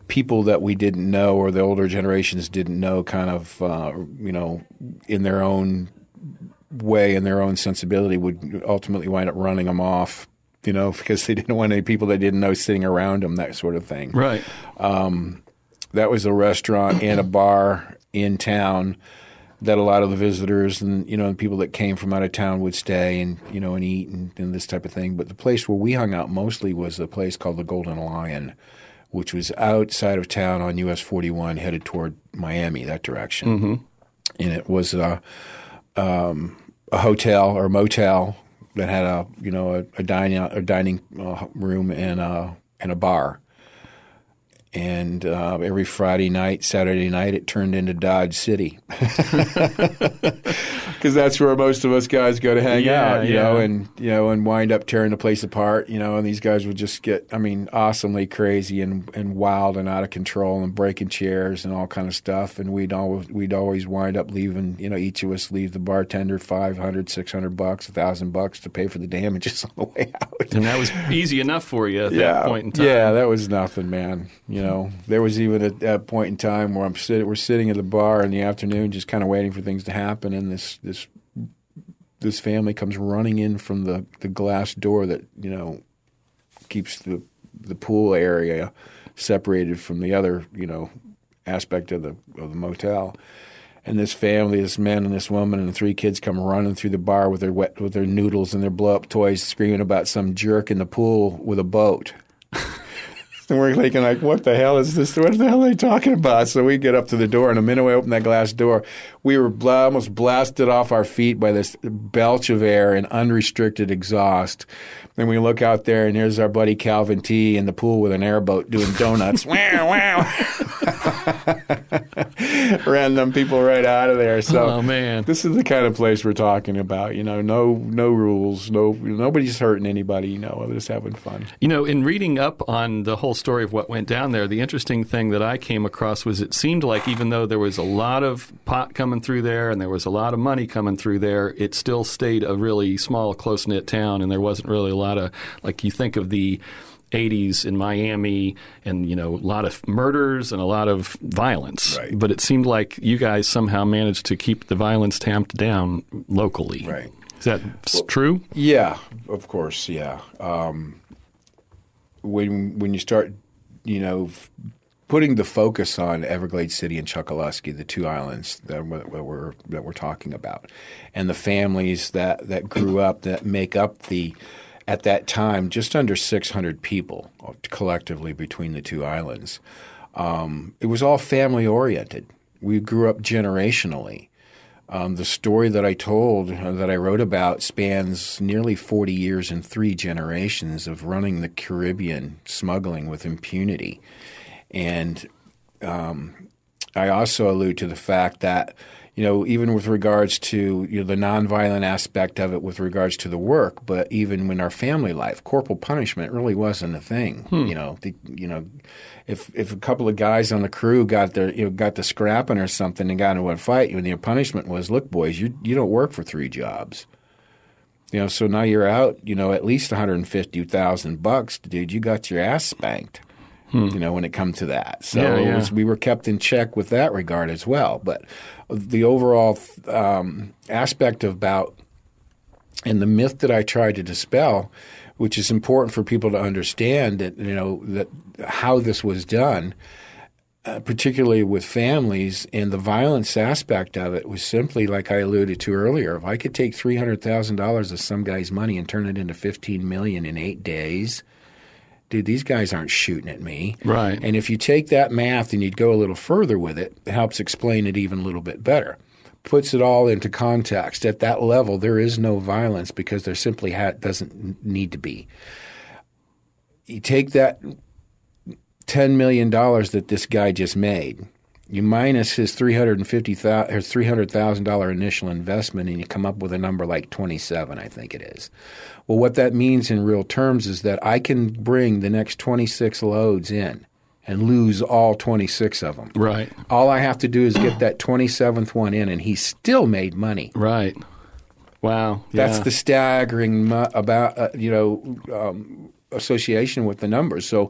people that we didn't know or the older generations didn't know kind of, uh, you know, in their own way and their own sensibility would ultimately wind up running them off, you know, because they didn't want any people they didn't know sitting around them, that sort of thing. Right. um, That was a restaurant and a bar in town that a lot of the visitors and you know the people that came from out of town would stay and you know and eat and, and this type of thing. But the place where we hung out mostly was a place called the Golden Lion, which was outside of town on US 41, headed toward Miami that direction. And it was a, um, a hotel or motel that had a you know a, a dining a dining uh, room and a and a bar and uh, every Friday night, Saturday night, it turned into Dodge City because that's where most of us guys go to hang Yeah, out, you know, and you know, and wind up tearing the place apart, you know. And these guys would just get, I mean, awesomely crazy and, and wild and out of control and breaking chairs and all kind of stuff. And we'd always we'd always wind up leaving, you know, each of us leave the bartender 500, 600 bucks, a thousand bucks to pay for the damages on the way out. And that was easy enough for you at yeah, that point in time. Yeah, that was nothing, man. You know, there was even a, a point in time where I'm sitting, we're sitting at the bar in the afternoon, just kind of waiting for things to happen, and this this this family comes running in from the, the glass door that you know keeps the the pool area separated from the other you know aspect of the of the motel. And this family, this man and this woman and the three kids come running through the bar with their wet, with their noodles and their blow up toys, screaming about some jerk in the pool with a boat. And we're thinking, like, what the hell is this? What the hell are they talking about? So we get up to the door, and the minute we open that glass door, we were bl- almost blasted off our feet by this belch of air and unrestricted exhaust. Then we look out there, and here's our buddy Calvin T in the pool with an airboat doing donuts. wow, wow. Ran them people right out of there. So Oh, man. this is the kind of place we're talking about. You know, no no rules, no nobody's hurting anybody. You know, we're just having fun. You know, in reading up on the whole story of what went down there, the interesting thing that I came across was it seemed like even though there was a lot of pot coming through there and there was a lot of money coming through there, it still stayed a really small, close knit town, and there wasn't really a lot of like you think of the. 80s in Miami and you know a lot of murders and a lot of violence Right. but it seemed like you guys somehow managed to keep the violence tamped down locally Right. is that s- true Yeah, of course. Yeah. Um, when when you start, you know, f- putting the focus on Everglades City and Chokoloskee, the two islands that we're, that we're that we're talking about, and the families that that grew up that make up the at that time just under 600 people collectively between the two islands. Um, it was all family oriented. We grew up generationally. Um, the story that I told, uh, that I wrote about, spans nearly 40 years and three generations of running the Caribbean smuggling with impunity. And um, I also allude to the fact that, you know, even with regards to you know, the nonviolent aspect of it with regards to the work, but even in our family life, corporal punishment really wasn't a thing. Hmm. You know, the, you know, if if a couple of guys on the crew got their you know got the scrapping or something and got into a fight, and your punishment was, look, boys, you you don't work for three jobs. You know, so now you're out, you know, at least 150,000 bucks, dude. You got your ass spanked. You know, when it comes to that, so Yeah, yeah. was- we were kept in check with that regard as well. But the overall um, aspect about and the myth that I tried to dispel, which is important for people to understand that you know that how this was done, uh, particularly with families and the violence aspect of it was simply like I alluded to earlier. If I could take three hundred thousand dollars of some guy's money and turn it into fifteen million in eight days. Dude, these guys aren't shooting at me. Right. And if you take that math and you'd go a little further with it, it helps explain it even a little bit better. Puts it all into context. At that level, there is no violence because there simply ha- doesn't need to be. You take that ten million dollars that this guy just made, you minus his three hundred and fifty thousand or three hundred thousand dollar initial investment, and you come up with a number like twenty seven, I think it is. Well, what that means in real terms is that I can bring the next twenty six loads in and lose all twenty six of them. right All I have to do is get that twenty seventh one in, and he still made money. right wow That's yeah. the staggering mu- about uh, you know um, association with the numbers. So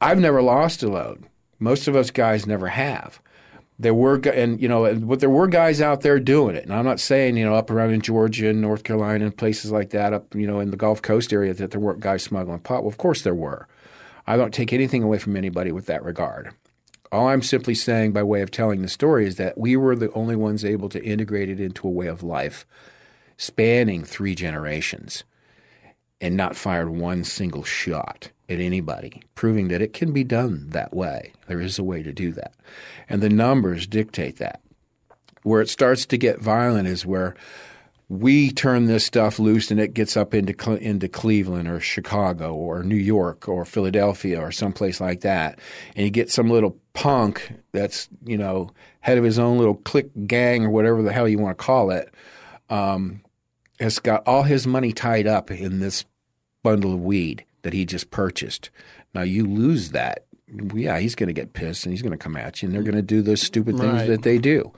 I've never lost a load. Most of us guys never have. There were and you know, but there were guys out there doing it. And I'm not saying you know up around in Georgia and North Carolina and places like that, up you know in the Gulf Coast area that there weren't guys smuggling pot. Well, of course there were. I don't take anything away from anybody with that regard. All I'm simply saying by way of telling the story is that we were the only ones able to integrate it into a way of life spanning three generations and not fired one single shot at anybody, proving that it can be done that way. There is a way to do that. And the numbers dictate that. Where it starts to get violent is where we turn this stuff loose and it gets up into into Cleveland or Chicago or New York or Philadelphia or someplace like that, and you get some little punk that's you know head of his own little clique gang or whatever the hell you want to call it, um, has got all his money tied up in this bundle of weed that he just purchased. Now you lose that. Yeah, he's going to get pissed and he's going to come at you, and they're going to do those stupid things Right. that they do.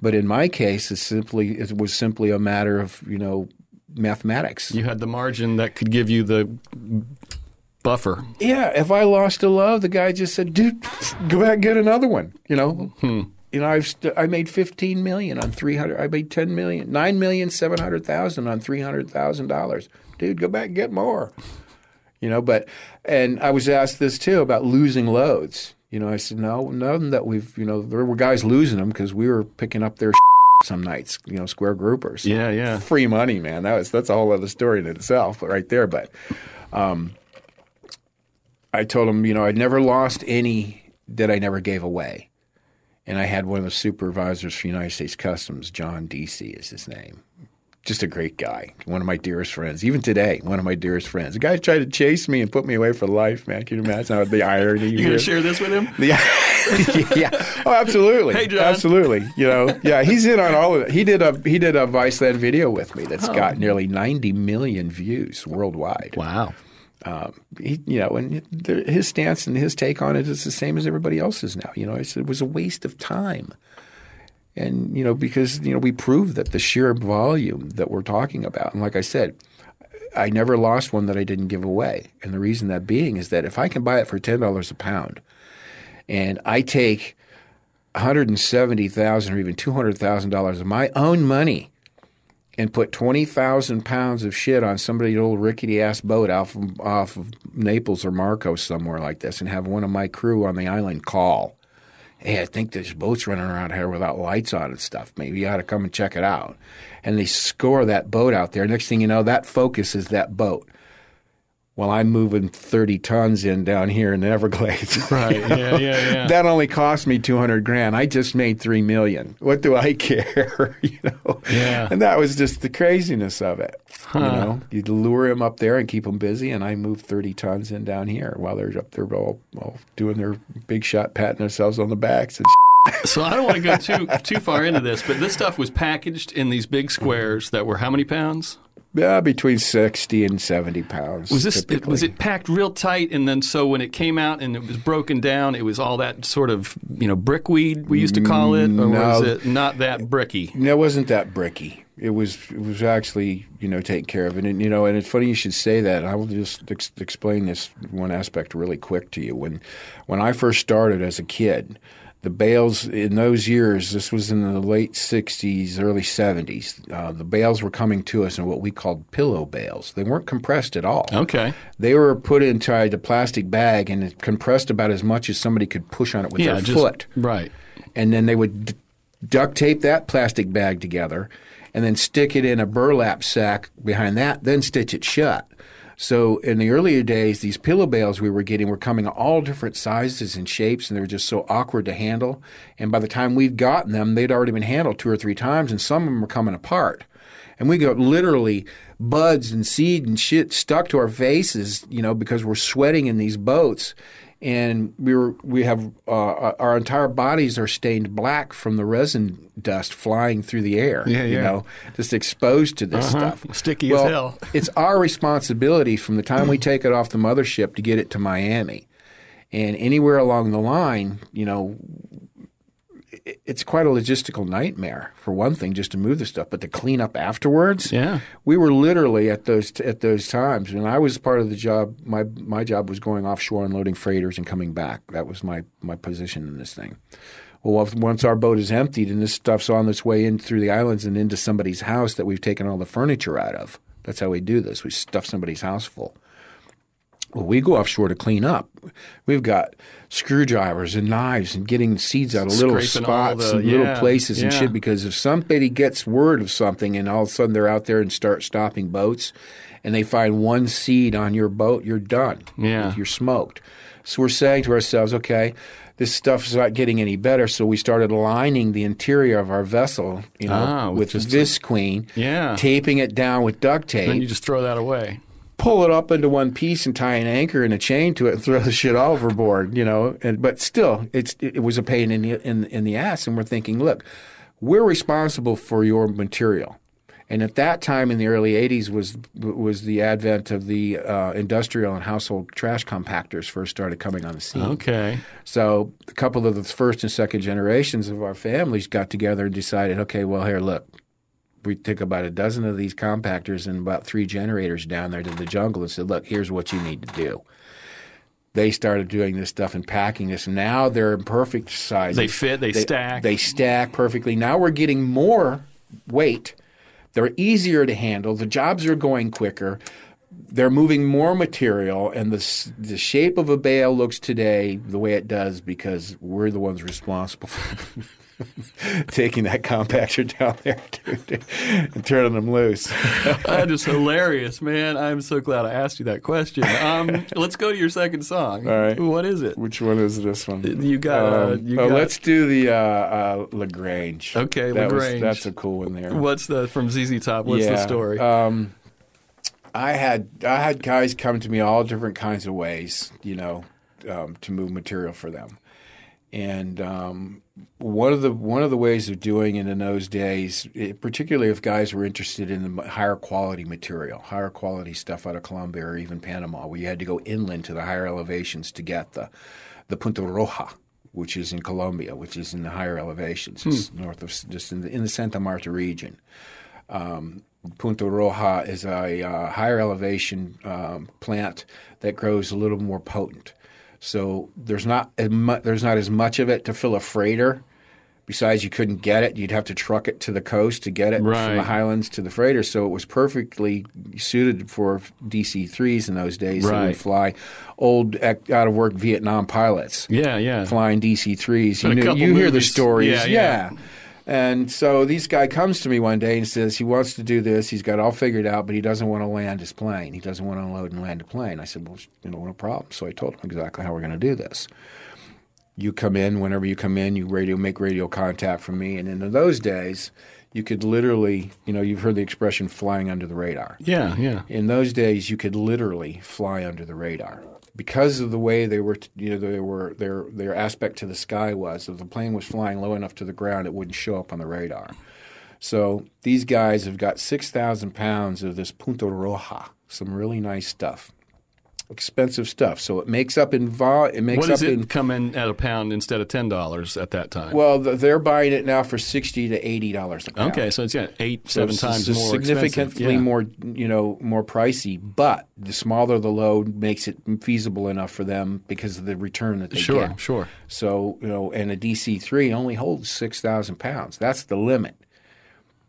But in my case, it's simply it was simply a matter of you know mathematics. you had the margin that could give you the buffer Yeah, if I lost a love, the guy just said, "Dude, go back and get another one." You know, hmm. you know, I've st- I made fifteen million on three hundred. I made ten million, nine million seven hundred thousand on three hundred thousand dollars. Dude, go back and get more. You know, but and I was asked this too about losing loads. You know, I said, no, none that we've, you know, there were guys losing them because we were picking up their some nights, you know, square groupers. Yeah, yeah. Free money, man. That was that's a whole other story in itself, right there. But um, I told him, you know, I'd never lost any that I never gave away. And I had one of the supervisors for United States Customs, John DC is his name. Just a great guy, one of my dearest friends. Even today, one of my dearest friends. The guy tried to chase me and put me away for life, man. Can you imagine how the irony? You gonna share this with him? Yeah, yeah. Oh, absolutely. Hey, John. Absolutely. You know, yeah. He's in on all of it. He did a he did a Vice Viceland video with me that's Oh. got nearly ninety million views worldwide. Wow. Um, he, you know, and the, his stance and his take on it is the same as everybody else's now. You know, I it was a waste of time. And you know, because you know, we proved that the sheer volume that we're talking about, and like I said, I never lost one that I didn't give away. And the reason that being is that if I can buy it for ten dollars a pound, and I take one hundred and seventy thousand or even two hundred thousand dollars of my own money and put twenty thousand pounds of shit on somebody's old rickety ass boat off of, off of Naples or Marcos somewhere like this, and have one of my crew on the island call. Hey, I think there's boat's running around here without lights on and stuff. Maybe you ought to come and check it out. And they score that boat out there. Next thing you know, that focus is that boat. Well, I'm moving 30 tons in down here in the Everglades. Right. Yeah, yeah, yeah. that only cost me 200 grand. I just made 3 million. What do I care? you know? Yeah. And that was just the craziness of it. You know, you'd lure them up there and keep them busy, and I moved 30 tons in down here while they're up there all, all doing their big shot, patting themselves on the backs and So I don't want to go too too far into this, but this stuff was packaged in these big squares that were how many pounds? Yeah, between 60 and 70 pounds. Was this typically. was it packed real tight and then so when it came out and it was broken down, it was all that sort of, you know, brickweed we used to call it or was it not that bricky? No, it wasn't that bricky. It was it was actually you know taken care of, and, and, you know, and it's funny you should say that. I will just ex- explain this one aspect really quick to you. When when I first started as a kid, the bales in those years, this was in the late '60s, early '70s. Uh, the bales were coming to us in what we called pillow bales. They weren't compressed at all. Okay. They were put inside a plastic bag and it compressed about as much as somebody could push on it with Yeah, their just foot right. and then they would d- duct tape that plastic bag together and then stick it in a burlap sack behind that, then stitch it shut. So in the earlier days, these pillow bales we were getting were coming all different sizes and shapes, and they were just so awkward to handle. And by the time we'd gotten them, they'd already been handled two or three times, and some of them were coming apart. And we got literally buds and seed and shit stuck to our faces, you know, because we're sweating in these boats. And we were we have uh, our entire bodies are stained black from the resin dust flying through the air. Yeah, yeah. You know, just exposed to this Uh-huh. stuff. Sticky as hell. it's our responsibility from the time we take it off the mothership to get it to Miami, and anywhere along the line, you know, it's quite a logistical nightmare for one thing just to move the stuff but to clean up afterwards. Yeah. we were literally at those at those times and i was part of the job my my job was going offshore and loading freighters and coming back. That was my my position in this thing. Well if- once our boat is emptied and this stuff's on its way in through the islands and into somebody's house that we've taken all the furniture out of that's how we do this. We stuff somebody's house full. Well, we go offshore to clean up. We've got screwdrivers and knives and getting seeds out of little Scraping spots the- and little yeah, places and yeah. shit. Because if somebody gets word of something and all of a sudden they're out there and start stopping boats, and they find one seed on your boat, you're done. Yeah. you're smoked. So we're saying to ourselves, okay, this stuff is not getting any better. So we started lining the interior of our vessel, you know, Ah, with with visqueen, Yeah. taping it down with duct tape Then you just throw that away. Pull it up into one piece and tie an anchor and a chain to it and throw the shit overboard, you know. And but still, it's it was a pain in the in, in the ass. And we're thinking, look, we're responsible for your material. And at that time in the early '80s was was the advent of the uh, industrial and household trash compactors first started coming on the scene. Okay. So a couple of the first and second generations of our families got together and decided, okay, well, here, look, we took about a dozen of these compactors and about three generators down there to the jungle and said, look, here's what you need to do. They started doing this stuff and packing this. Now they're in perfect size. They fit, they stack. They stack perfectly. Now we're getting more weight. They're easier to handle. The jobs are going quicker. they're moving more material, and the the shape of a bale looks today the way it does because we're the ones responsible for taking that compactor down there dude, and turning them loose. that is hilarious, man. I'm so glad I asked you that question. Um, let's go to your second song. All right. What is it? Which one is this one? You got, uh, Um, you oh, got- let's do the uh, uh, La Grange. Okay, That was- La Grange. that's a cool one there. What's the from ZZ Top? What's the story? Um, I had I had guys come to me all different kinds of ways, you know, um, to move material for them. And um, one of the one of the ways of doing it in those days, it, particularly if guys were interested in the higher quality material, higher quality stuff out of Colombia or even Panama, where you had to go inland to the higher elevations to get the the Punta Roja, which is in Colombia, which is in the higher elevations, it's north of just in the, in the Santa Marta region. Punta Roja is a uh, higher elevation um, plant that grows a little more potent. So there's not as mu- there's not as much of it to fill a freighter. Besides, you couldn't get it; you'd have to truck it to the coast to get it from the highlands to the freighter. So it was perfectly suited for DC threes in those days Right. would fly old out of work Vietnam pilots yeah, yeah. flying DC threes. You, knew, you hear the stories, Yeah, yeah. And so this guy comes to me one day and says he wants to do this. He's got it all figured out, but he doesn't want to land his plane. He doesn't want to unload and land a plane. I said, well, you know, no problem. So I told him exactly how we're going to do this. You come in whenever you come in. You radio make radio contact from me, and in those days, you could literally, you know, you've heard the expression "flying under the radar." Yeah, yeah. in those days you could literally fly under the radar because of the way they were you know they were their their aspect to the sky was if the plane was flying low enough to the ground it wouldn't show up on the radar. So these guys have got 6000 pounds of this punta roja some really nice stuff expensive stuff so it makes up in vol it makes What does up it in come in at a pound instead of ten dollars at that time? well th- they're buying it now for 60 to 80 dollars a pound okay, so it's yeah eight, So seven times more significantly. Yeah. more you know more pricey but the smaller the load makes it feasible enough for them because of the return that they get. Sure, sure. so you know and a dc3 only holds 6000 pounds that's the limit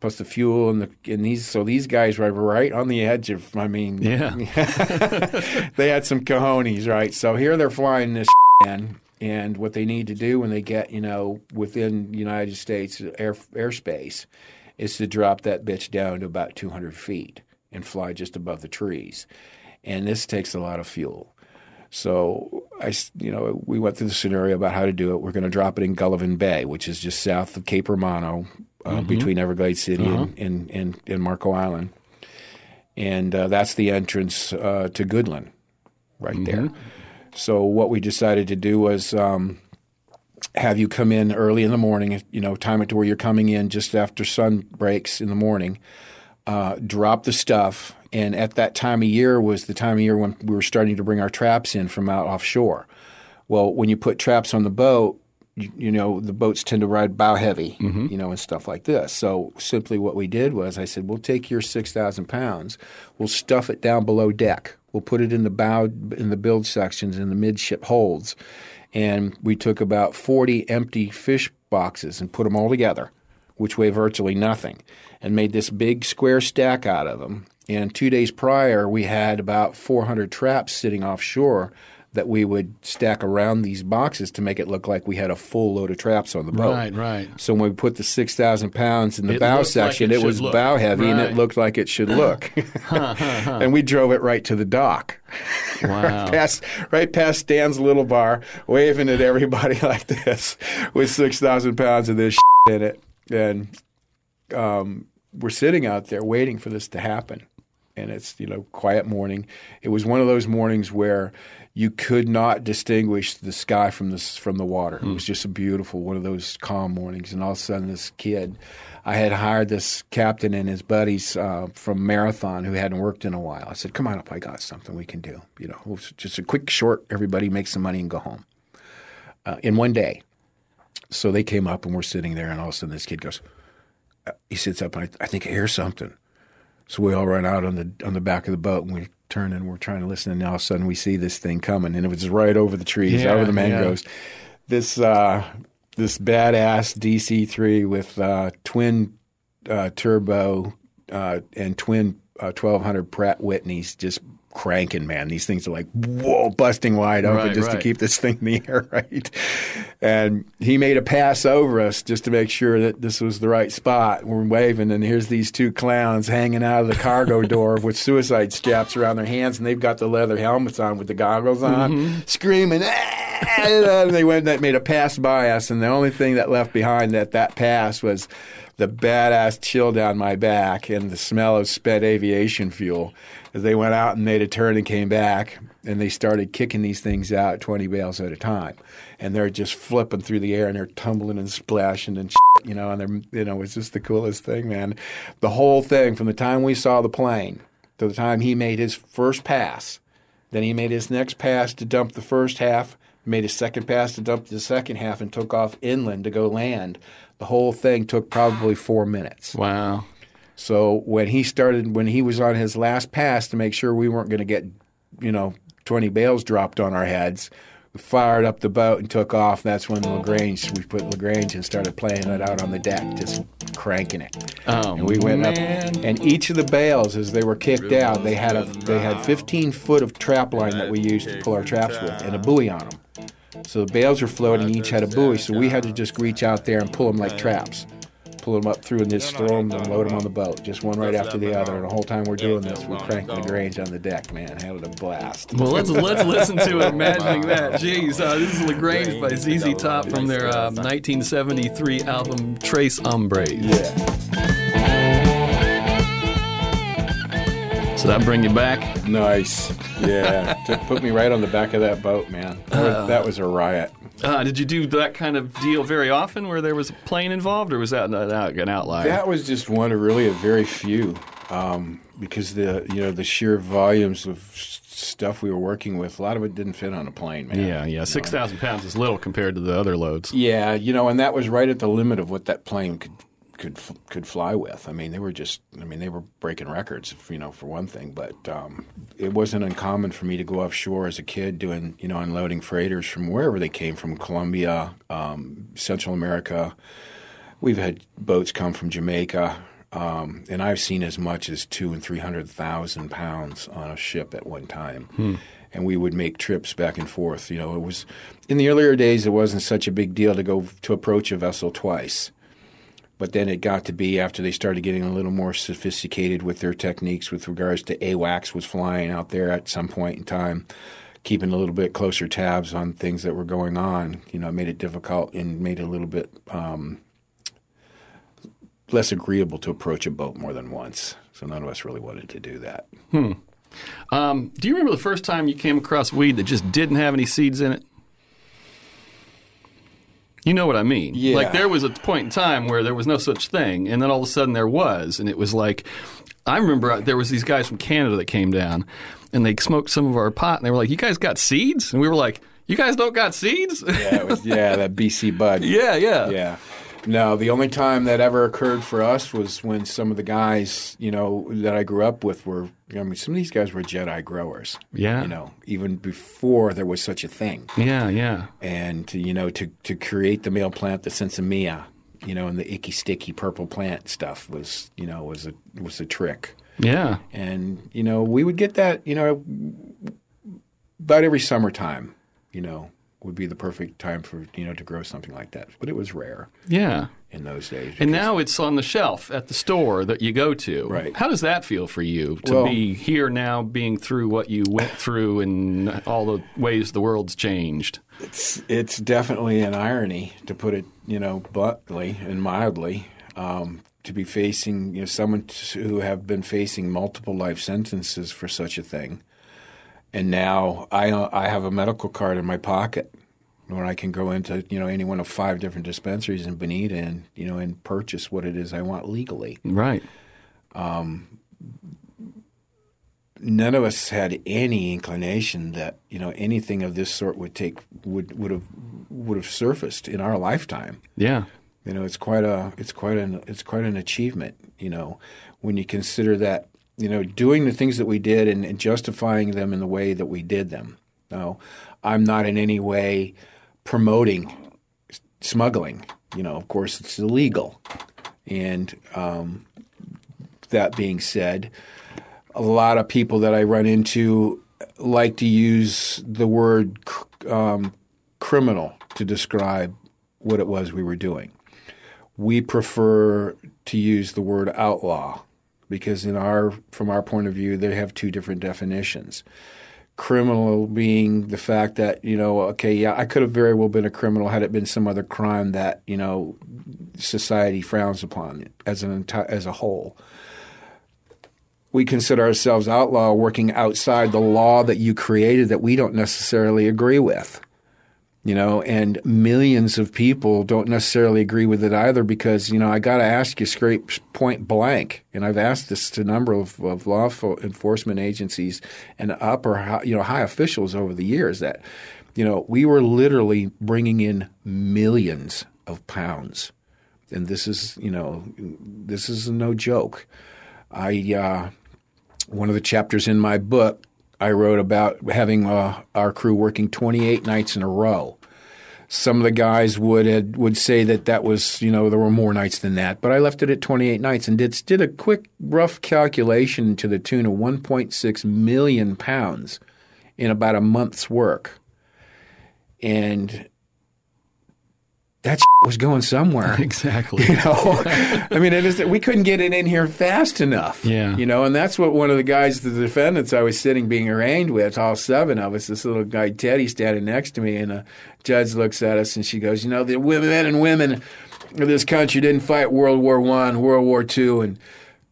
plus the fuel and the and these so these guys were right on the edge of i mean Yeah. they had some cojones, right? So here they're flying this in, and what they need to do when they get, you know, within United States air, airspace is to drop that bitch down to about 200 feet and fly just above the trees. And this takes a lot of fuel. So I, you know, we went through the scenario about how to do it. We're going to drop it in Gullivan Bay, which is just south of Cape Romano, uh, between Everglades City and, and, and, and Marco Island and uh, that's the entrance uh, to Goodland, right there. So what we decided to do was um, have you come in early in the morning. You know, time it to where you're coming in just after sun breaks in the morning. Uh, drop the stuff, and at that time of year was the time of year when we were starting to bring our traps in from out offshore. Well, when you put traps on the boat, you, you know the boats tend to ride bow heavy, mm-hmm. you know, and stuff like this. So simply, what we did was I said, "We'll take your six thousand pounds, we'll stuff it down below deck, we'll put it in the bow in the build sections in the midship holds, and we took about forty empty fish boxes and put them all together, which weigh virtually nothing, and made this big square stack out of them. And two days prior, we had about four hundred traps sitting offshore." That we would stack around these boxes to make it look like we had a full load of traps on the boat. Right, right. So when we put the six thousand pounds in the It bow looked like section, it it, was look. bow heavy, and it looked like it should look. and we drove it right to the dock, Wow. right past right past Dan's little bar, waving at everybody like this, with six thousand pounds of this in it, and um, we're sitting out there waiting for this to happen. And it's you know quiet morning. It was one of those mornings where you could not distinguish the sky from the from the water. It was just a beautiful one of those calm mornings. And all of a sudden, this kid, I had hired this captain and his buddies uh, from Marathon who hadn't worked in a while. I said, "Come on up, I got something we can do. You know, just a quick, short. Everybody make some money and go home uh, in one day." So they came up and we're sitting there, and all of a sudden, this kid goes he sits up and I, I think I hear something. So we all run out on the on the back of the boat and we turn and we're trying to listen and all of a sudden we see this thing coming and it was right over the trees, Yeah, over the yeah. mangroves. This uh, this badass DC three with uh, twin uh, turbo uh, and twin uh, 1200 Pratt Whitneys just cranking, man. These things are like, whoa, busting wide open Right, just right. to keep this thing in the air, right? And he made a pass over us just to make sure that this was the right spot. We're waving, and here's these two clowns hanging out of the cargo door with suicide straps around their hands, and they've got the leather helmets on with the goggles on, screaming, "Ah!" and they went, that made a pass by us, and the only thing that left behind that that pass was the badass chill down my back and the smell of spent aviation fuel. As they went out and made a turn and came back and they started kicking these things out 20 bales at a time. And they're just flipping through the air and they're tumbling and splashing and shit, you know and they're you know it's just the coolest thing man. The whole thing from the time we saw the plane to the time he made his first pass then he made his next pass to dump the first half, made his second pass to dump the second half, and took off inland to go land. The whole thing took probably four minutes. Wow. So when he started, when he was on his last pass to make sure we weren't going to get, you know, 20 bales dropped on our heads, we fired up the boat and took off. That's when La Grange, we put La Grange and started playing it out on the deck, just cranking it. Oh, and we went man. up, and each of the bales, as they were kicked out, they had a they had 15 foot of trap line that we used to pull our traps with, and a buoy on them. So the bales were floating, each had a buoy, so we had to just reach out there and pull them like traps. Pull them up through and just throw them and load them on the boat, just one right after the other. And the whole time we're doing this, we're cranking the Grange on the deck, man. Having a blast. Well, let's let's listen to it. Imagining that. Jeez, uh, this is La Grange by ZZ Top from their uh, 1973 album Tres Hombres. Yeah. So that bring you back? Nice. Yeah. Put me right on the back of that boat, man. That was, that was a riot. Uh, did you do that kind of deal very often where there was a plane involved, or was that an, an outlier? That was just one of really a very few, um, because the you know the sheer volumes of stuff we were working with, a lot of it didn't fit on a plane, man. yeah, yeah. 6,000 pounds is little compared to the other loads. Yeah, you know, and that was right at the limit of what that plane could could could fly with. I mean, they were just, I mean, they were breaking records, you know, for one thing. But um, it wasn't uncommon for me to go offshore as a kid doing, you know, unloading freighters from wherever they came from, Colombia, um, Central America. We've had boats come from Jamaica. Um, and I've seen as much as two and three hundred thousand pounds on a ship at one time. And we would make trips back and forth. You know, it was in the earlier days. It wasn't such a big deal to go to approach a vessel twice, but then it got to be after they started getting a little more sophisticated with their techniques with regards to AWACS was flying out there at some point in time, keeping a little bit closer tabs on things that were going on. You know, it made it difficult and made it a little bit um, less agreeable to approach a boat more than once. So none of us really wanted to do that. Um, do you remember the first time you came across weed that just didn't have any seeds in it? You know what I mean? Yeah. Like there was a point in time where there was no such thing, and then all of a sudden there was, and it was like, I remember uh, there was these guys from Canada that came down, and they smoked some of our pot, and they were like, "You guys got seeds?" And we were like, "You guys don't got seeds?" Yeah, it was, yeah, that BC bud. yeah, yeah, Yeah. No, the only time that ever occurred for us was when some of the guys, you know, that I grew up with were, I mean, some of these guys were Jedi growers. Yeah. You know, even before there was such a thing. yeah, yeah. And, to, you know, to, to create the male plant, the sinsemilla, you know, and the icky, sticky purple plant stuff was, you know, was a, was a trick. Yeah. And, you know, we would get that, you know, about every summertime, you know, would be the perfect time for, you know, to grow something like that. But it was rare Yeah. in those days. And now it's on the shelf at the store that you go to. Right. How does that feel for you to Well- be here now, being through what you went through and all the ways the world's changed? It's it's definitely an irony to put it, you know, bluntly and mildly, um, to be facing you know someone t- who have been facing multiple life sentences for such a thing, and now I I have a medical card in my pocket where I can go into you know any one of five different dispensaries in Bonita and you know and purchase what it is I want legally. Right. Um, none of us had any inclination that you know anything of this sort would take would would have would have surfaced in our lifetime. Yeah. You know, it's quite a it's quite an it's quite an achievement. You know, when you consider that you know doing the things that we did and, and justifying them in the way that we did them. Now, I'm not in any way promoting smuggling. You know, of course, it's illegal. And um, that being said, a lot of people that I run into like to use the word um, criminal to describe what it was we were doing. We prefer to use the word outlaw because in our from our point of view they have two different definitions. Criminal being the fact that you know okay yeah i could have very well been a criminal had it been some other crime that you know society frowns upon as an enti- as a whole. We consider ourselves outlaw working outside the law that you created that we don't necessarily agree with you know, and millions of people don't necessarily agree with it either because, you know, I got to ask you straight point blank, and I've asked this to a number of, of law enforcement agencies and upper, you know, high officials over the years that, you know, we were literally bringing in millions of pounds. And this is, you know, this is no joke. I, uh, one of the chapters in my book I wrote about having uh, our crew working 28 nights in a row. Some of the guys would had, would say that that was you know there were more nights than that, but I left it at 28 nights and did did a quick rough calculation to the tune of 1.6 million pounds in about a month's work, and that was going somewhere. Exactly. You know, I mean, it is, we couldn't get it in here fast enough. Yeah. You know, and that's what one of the guys, the defendants I was sitting being arraigned with, all seven of us, this little guy Teddy standing next to me, and a judge looks at us and she goes, "You know, the women and women of this country didn't fight World War One, World War Two, and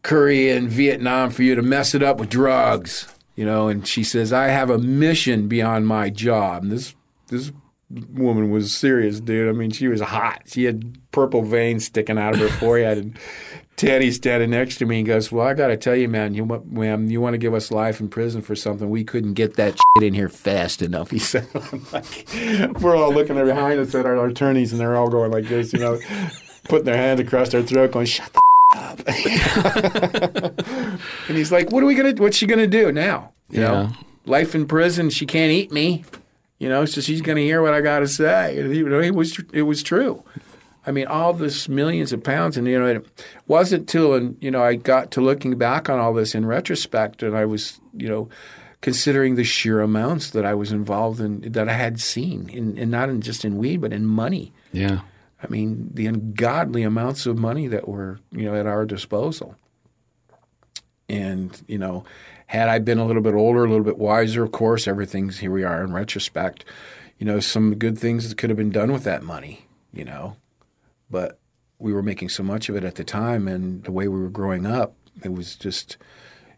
Korea and Vietnam for you to mess it up with drugs." You know, and she says, "I have a mission beyond my job." And this this woman was serious, dude. I mean, she was hot. She had purple veins sticking out of her forehead. And Teddy's standing next to me and goes, "Well, I got to tell you, man, you ma'am, you want to give us life in prison for something? We couldn't get that shit in here fast enough." He said, like, "We're all looking behind us at our attorneys, and they're all going like this, you know, putting their hand across their throat, going, shut the." Up. and he's like, "What are we gonna? What's she gonna do now? You Yeah. know, life in prison. She can't eat me. You know, so she's going to hear what I got to say. You know, it was it was true. I mean, all this millions of pounds, and you know, it wasn't till and you know I got to looking back on all this in retrospect, and I was you know considering the sheer amounts that I was involved in that I had seen, in, and not in just in weed, but in money. Yeah. I mean, the ungodly amounts of money that were you know at our disposal. And you know, had I been a little bit older, a little bit wiser, of course, everything's here we are in retrospect. You know, some good things that could have been done with that money, you know. But we were making so much of it at the time and the way we were growing up, it was just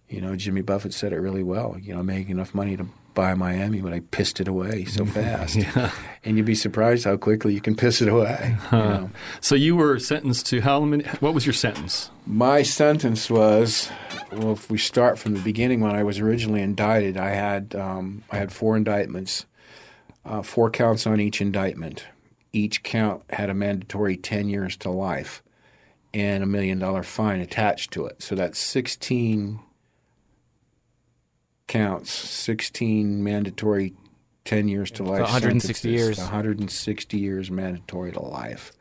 you know, Jimmy Buffett said it really well. You know, making enough money to buy Miami, but I pissed it away so fast. yeah. And you'd be surprised how quickly you can piss it away. You know? So you were sentenced to how many? What was your sentence? My sentence was, well, if we start from the beginning, when I was originally indicted, I had um, I had four indictments, uh, four counts on each indictment. Each count had a mandatory ten years to life, and a million dollar fine attached to it. So that's sixteen counts, sixteen mandatory ten years to life. 160 sentences, years. 160 years mandatory to life,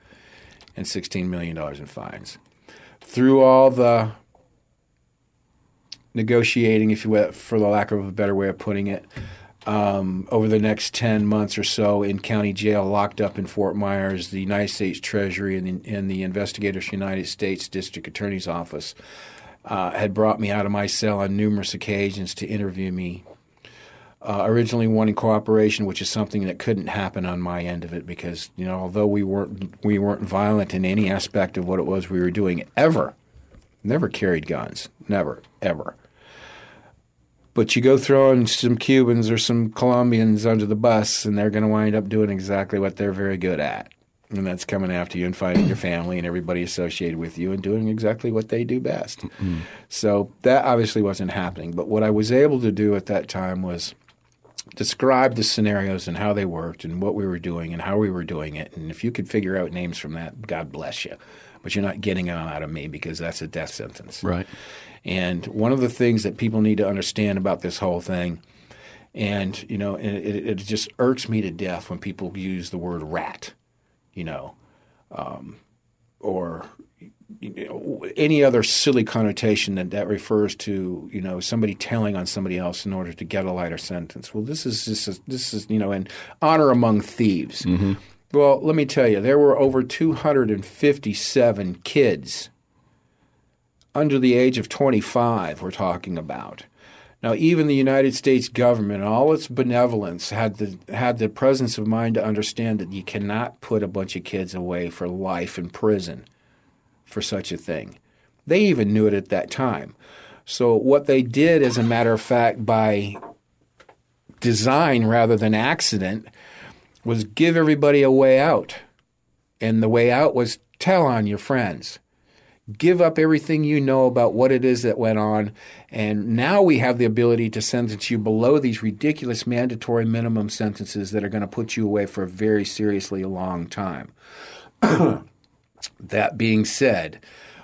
and sixteen million dollars in fines through all the negotiating, if you will, for the lack of a better way of putting it, um, over the next 10 months or so in county jail, locked up in Fort Myers, the United States Treasury and the, and the Investigators United States District Attorney's Office uh, had brought me out of my cell on numerous occasions to interview me. Uh, originally wanting cooperation, which is something that couldn't happen on my end of it, because you know, although we weren't we weren't violent in any aspect of what it was we were doing ever, never carried guns, never ever. But you go throwing some Cubans or some Colombians under the bus, and they're going to wind up doing exactly what they're very good at, and that's coming after you and fighting your family and everybody associated with you, and doing exactly what they do best. So that obviously wasn't happening. But what I was able to do at that time was describe the scenarios and how they worked and what we were doing and how we were doing it. And if you could figure out names from that, God bless you. But you're not getting them out of me because that's a death sentence. Right. And one of the things that people need to understand about this whole thing, and you know, it, it just irks me to death when people use the word rat, you know, um, or you know, any other silly connotation that that refers to you know somebody telling on somebody else in order to get a lighter sentence. Well, this is this is this is you know in honor among thieves. Well, let me tell you, there were over 257 kids under the age of 25. We're talking about. Now, even the United States government, all its benevolence, had the had the presence of mind to understand that you cannot put a bunch of kids away for life in prison for such a thing. They even knew it at that time. So what they did, as a matter of fact, by design rather than accident, was give everybody a way out. And the way out was tell on your friends. Give up everything you know about what it is that went on. And now we have the ability to sentence you below these ridiculous mandatory minimum sentences that are going to put you away for a very seriously long time. that being said,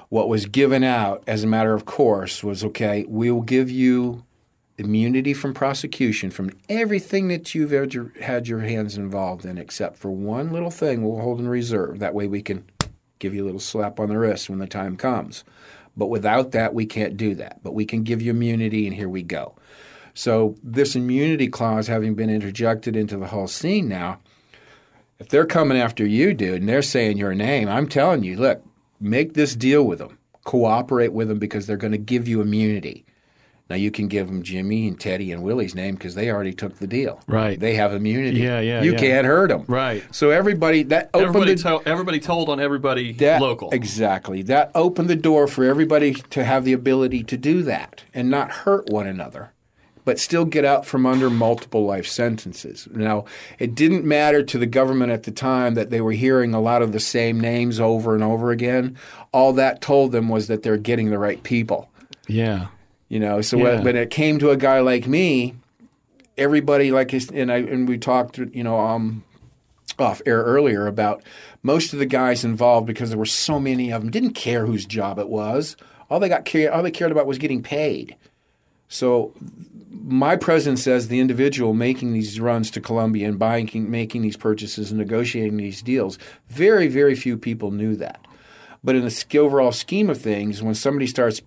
what was given out as a matter of course was okay, we will give you immunity from prosecution from everything that you've ever had your hands involved in, except for one little thing we'll hold in reserve. That way we can give you a little slap on the wrist when the time comes. But without that, we can't do that. But we can give you immunity, and here we go. So, this immunity clause having been interjected into the whole scene now, if they're coming after you, dude, and they're saying your name, I'm telling you, look, make this deal with them, cooperate with them because they're going to give you immunity. Now you can give them Jimmy and Teddy and Willie's name because they already took the deal. Right. They have immunity. Yeah, yeah, You yeah. can't hurt them. Right. So everybody that opened Everybody, the, tell, everybody told on everybody that, local. Exactly. That opened the door for everybody to have the ability to do that and not hurt one another, but still get out from under multiple life sentences. Now, it didn't matter to the government at the time that they were hearing a lot of the same names over and over again. All that told them was that they're getting the right people. yeah. You know, so Yeah. when, it came to a guy like me, everybody like his, and I and we talked, you know, um, off air earlier about most of the guys involved because there were so many of them didn't care whose job it was. All they got care, all they cared about was getting paid. So my presence as the individual making these runs to Colombia and buying, making these purchases and negotiating these deals, very, very few people knew that. But in the overall scheme of things, when somebody starts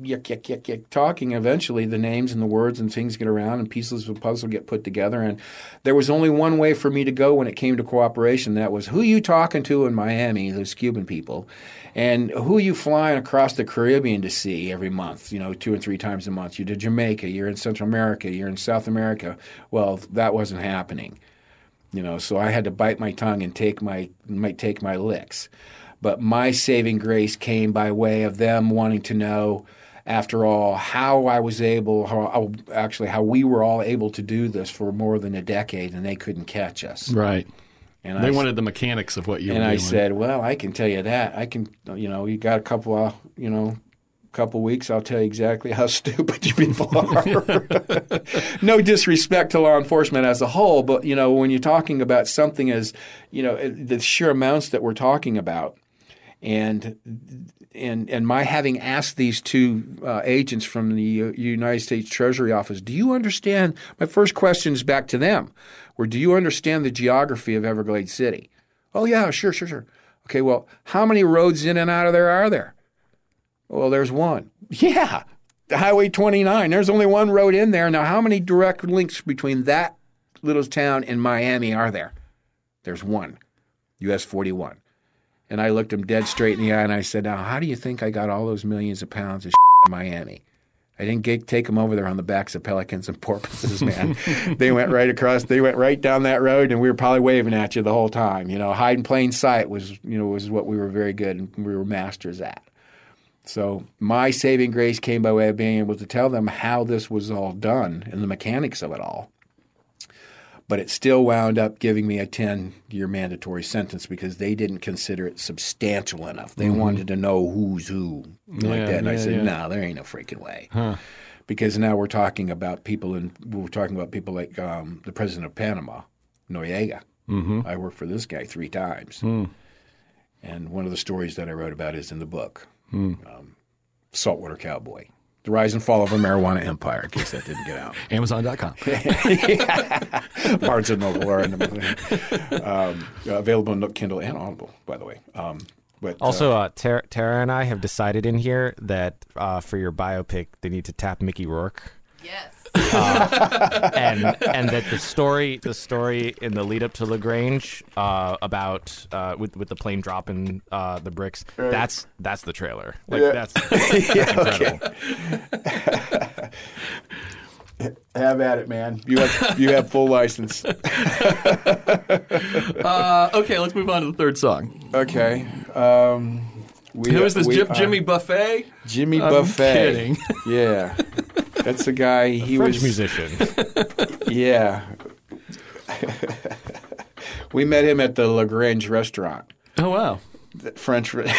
yuck, yuck, yuck, yuck, talking, eventually the names and the words and things get around and pieces of the puzzle get put together. And there was only one way for me to go when it came to cooperation. That was who you talking to in Miami, those Cuban people, and who you flying across the Caribbean to see every month, you know, two and three times a month. You're to Jamaica, you're in Central America, you're in South America. Well, that wasn't happening. You know, so I had to bite my tongue and take my might take my licks. But my saving grace came by way of them wanting to know, after all, how I was able, how actually how we were all able to do this for more than a decade, and they couldn't catch us. Right. And They I, wanted the mechanics of what you and were I said, well, I can tell you that. I can, you know, you got a couple of, you know, couple weeks, I'll tell you exactly how stupid you people are. no disrespect to law enforcement as a whole, but you know, when you're talking about something as, you know, eh, the sheer amounts that we're talking about, and and and my having asked these two uh, agents from the uh, United States Treasury Office, do you understand? My first question is back to them, where do you understand the geography of Everglades City? Oh yeah, sure, sure, sure. Okay, well, how many roads in and out of there are there? Well, there's one. Yeah, Highway 29. There's only one road in there. Now, how many direct links between that little town and Miami are there? There's one, US 41. And I looked him dead straight in the eye and I said, Now, how do you think I got all those millions of pounds of in Miami? I didn't get, take them over there on the backs of pelicans and porpoises, man. they went right across, they went right down that road, and we were probably waving at you the whole time. You know, hide in plain sight was, you know, was what we were very good and we were masters at. So my saving grace came by way of being able to tell them how this was all done and the mechanics of it all. But it still wound up giving me a 10 year mandatory sentence because they didn't consider it substantial enough. They wanted to know who's who like Yeah, that. And I said, yeah. no, there ain't no freaking way. Because now we're talking about people, and we're talking about people like um, the president of Panama, Noriega. Mm-hmm. I worked for this guy three times. And one of the stories that I wrote about is in the book um, Saltwater Cowboy. The rise and fall of a marijuana empire, in case that didn't get out. Amazon.com. Barnes and Noble are in the, um, available on Kindle and Audible, by the way. Um, But Also, uh, uh, Tara, Tara and I have decided in here that uh, for your biopic, they need to tap Mickey Rourke, Yes. And and that the story, the story in the lead up to La Grange uh, about uh, with with the plane dropping uh, the bricks. That's that's the trailer. Like Yeah. that's, that's incredible. have at it, man. You have you have full license. Uh, okay, let's move on to the third song. Okay. Um, we, Who is this? we Jim, are- Jimmy Buffet? Jimmy I'm Buffet. kidding. Yeah, that's the guy. He was French was musician. Yeah. we met him at the Lagrange restaurant. Oh wow. The French. Re-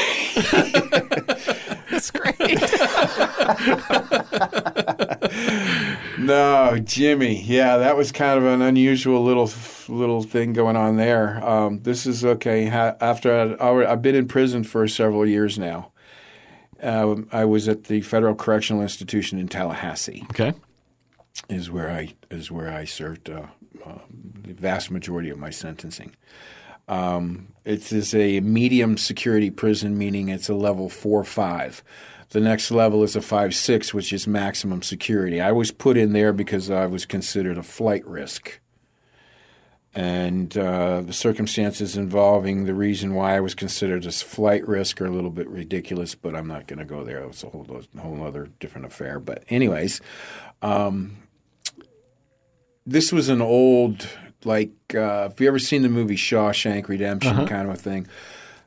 That's great. no, Jimmy. Yeah, that was kind of an unusual little little thing going on there. Um, this is okay. Ha- After I'd, I've been in prison for several years now. Uh, I was at the Federal Correctional Institution in Tallahassee. Okay. is where I is where I served uh, uh, the vast majority of my sentencing. Um, it is a medium security prison, meaning it's a level four five. The next level is a five six, which is maximum security. I was put in there because I was considered a flight risk. And uh, the circumstances involving the reason why I was considered a flight risk are a little bit ridiculous, but I'm not going to go there. It's a whole, whole other different affair. But, anyways, this was an old like uh, have you ever seen the movie Shawshank Redemption kind of a thing?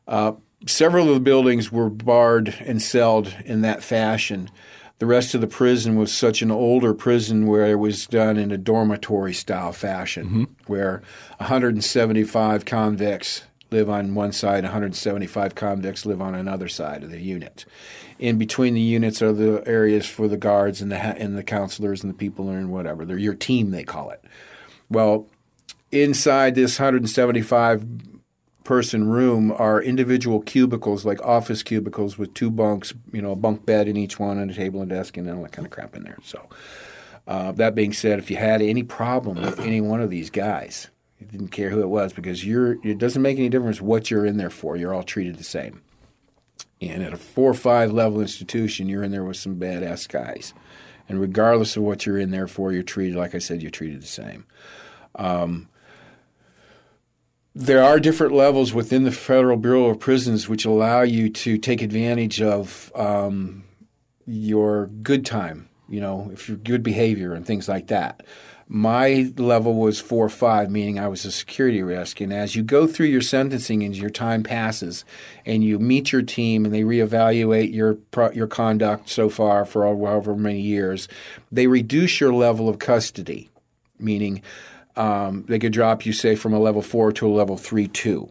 Uh, several of the buildings were barred and celled in that fashion. The rest of the prison was such an older prison where it was done in a dormitory style fashion, mm-hmm. where 175 convicts live on one side, 175 convicts live on another side of the unit. In between the units are the areas for the guards and the ha- and the counselors and the people and whatever. They're your team, they call it. Well, inside this 175 person room are individual cubicles, like office cubicles with two bunks, you know, a bunk bed in each one and a table and desk and all that kind of crap in there. So, uh, that being said, if you had any problem with any one of these guys, you didn't care who it was because you're. It doesn't make any difference what you're in there for. You're all treated the same. And at a four or five level institution, you're in there with some badass guys. And regardless of what you're in there for, you're treated, like I said, you're treated the same. There are different levels within the Federal Bureau of Prisons which allow you to take advantage of um, your good time, you know, if your good behavior and things like that. My level was four or five, meaning I was a security risk. And as you go through your sentencing and your time passes, and you meet your team and they reevaluate your your conduct so far for however many years, they reduce your level of custody, meaning um, they could drop you, say, from a level four to a level three, 2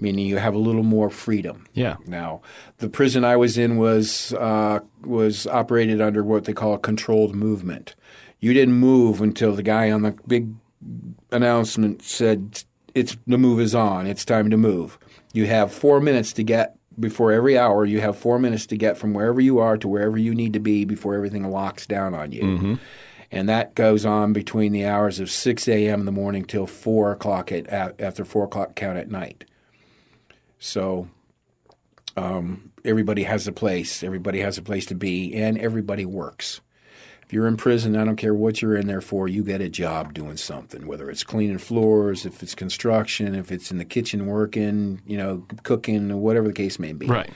meaning you have a little more freedom. Yeah. Now, the prison I was in was uh, was operated under what they call a controlled movement. You didn't move until the guy on the big announcement said, "It's the move is on. It's time to move." You have four minutes to get before every hour. You have four minutes to get from wherever you are to wherever you need to be before everything locks down on you. And that goes on between the hours of 6 a.m. in the morning till 4 o'clock at, after 4 o'clock count at night. So um, everybody has a place. Everybody has a place to be, and everybody works. If you're in prison, I don't care what you're in there for, you get a job doing something, whether it's cleaning floors, if it's construction, if it's in the kitchen working, you know, cooking, whatever the case may be. Right.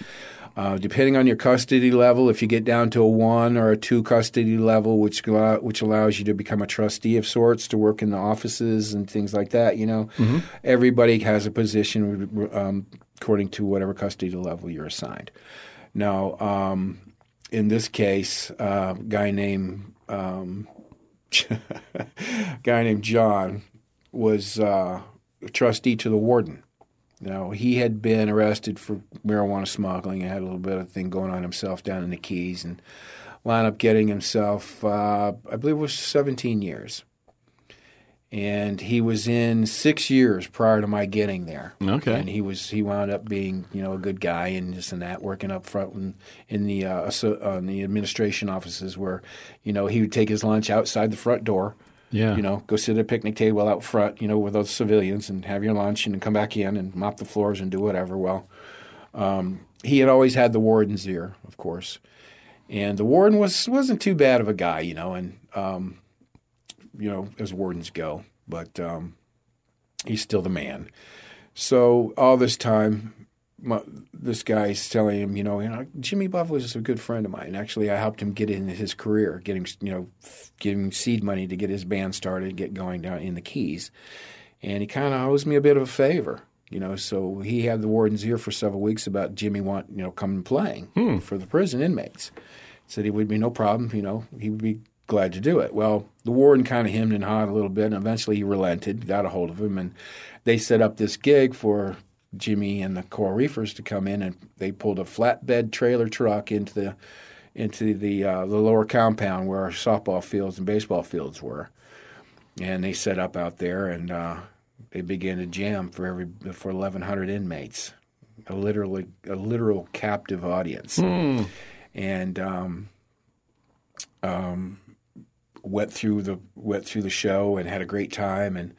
Uh, depending on your custody level, if you get down to a one or a two custody level, which which allows you to become a trustee of sorts to work in the offices and things like that, you know, everybody has a position um, according to whatever custody level you're assigned. Now, um, in this case, uh, a guy named um, guy named John was uh, a trustee to the warden. Now he had been arrested for marijuana smuggling and had a little bit of thing going on himself down in the Keys, and wound up getting himself, uh, I believe, it was 17 years. And he was in six years prior to my getting there. Okay. And he was he wound up being you know a good guy and this and that, working up front in, in the uh, so, uh, in the administration offices where, you know, he would take his lunch outside the front door. Yeah. You know, go sit at a picnic table out front, you know, with those civilians and have your lunch and come back in and mop the floors and do whatever. Well, Um, he had always had the warden's ear, of course, and the warden was wasn't too bad of a guy, you know, and um, you know as wardens go, but um, he's still the man. So all this time, my, this guy's telling him, you know, you know, Jimmy Buffett was a good friend of mine. Actually, I helped him get in his career, getting you know, giving seed money to get his band started, get going down in the Keys, and he kind of owes me a bit of a favor. You know, so he had the warden's ear for several weeks about Jimmy want you know coming playing Hmm. for the prison inmates. Said he would be no problem. You know, he would be glad to do it. Well, the warden kind of hemmed and hawed a little bit, and eventually he relented, got a hold of him, and they set up this gig for Jimmy and the Coral Reefers to come in, and they pulled a flatbed trailer truck into the into the uh, the lower compound where our softball fields and baseball fields were, and they set up out there, and uh, they began to jam for every for 1,100 inmates, a literally a literal captive audience, and um, um, went through the went through the show and had a great time and.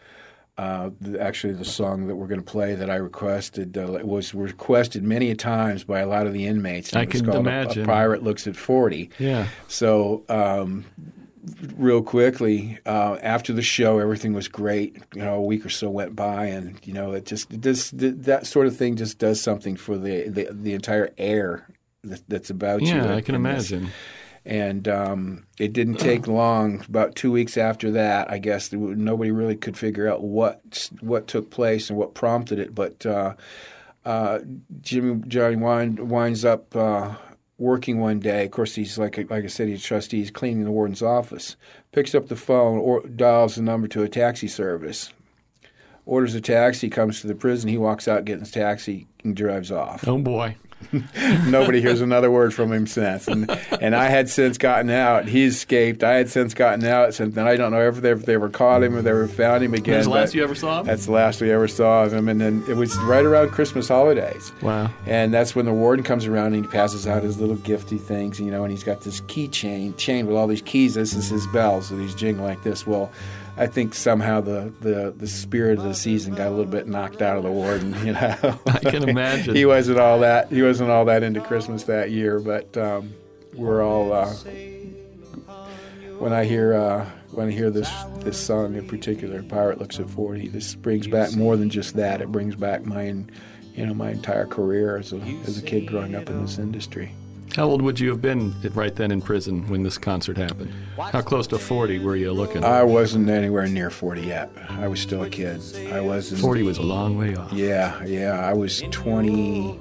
Uh, the, actually, the song that we're going to play that I requested uh, was requested many a times by a lot of the inmates. and I it was can called A- imagine. A, Pirate Looks at Forty. Yeah. So, um, real quickly, uh, after the show, everything was great. You know, a week or so went by, and you know, it just does that sort of thing just does something for the the, the entire air that, that's about you. Yeah, I can imagine. this. And um, it didn't take long. About two weeks after that, I guess nobody really could figure out what what took place and what prompted it. But uh, uh, Jimmy Johnny wind, winds up uh, working one day. Of course, he's like like I said, he's a trustee. He's cleaning the warden's office. Picks up the phone or dials the number to a taxi service. Orders a taxi. Comes to the prison. He walks out, gets his taxi, and drives off Oh boy. nobody hears another word from him since. And and I had since gotten out. He escaped. I had since gotten out. Since then, I don't know if they, if they ever caught him or they ever found him again. That's the last you ever saw him? That's the last we ever saw of him. And then it was right around Christmas holidays. Wow. And that's when the warden comes around and he passes out his little gifty things, you know, and he's got this keychain chain with all these keys. This is his bells that he's jingling like this. Well, I think somehow the, the, the spirit of the season got a little bit knocked out of the warden, you know. I can imagine. he wasn't all that he wasn't all that into Christmas that year, but um, we're all uh, when I hear uh, when I hear this this song in particular, "Pirate Looks at 40," this brings back more than just that. It brings back my you know my entire career as a as a kid growing up in this industry. How old would you have been right then in prison when this concert happened? How close to 40 were you looking? I wasn't anywhere near 40 yet. I was still a kid. I was in, 40 was a long way off. Yeah, yeah. I was 20,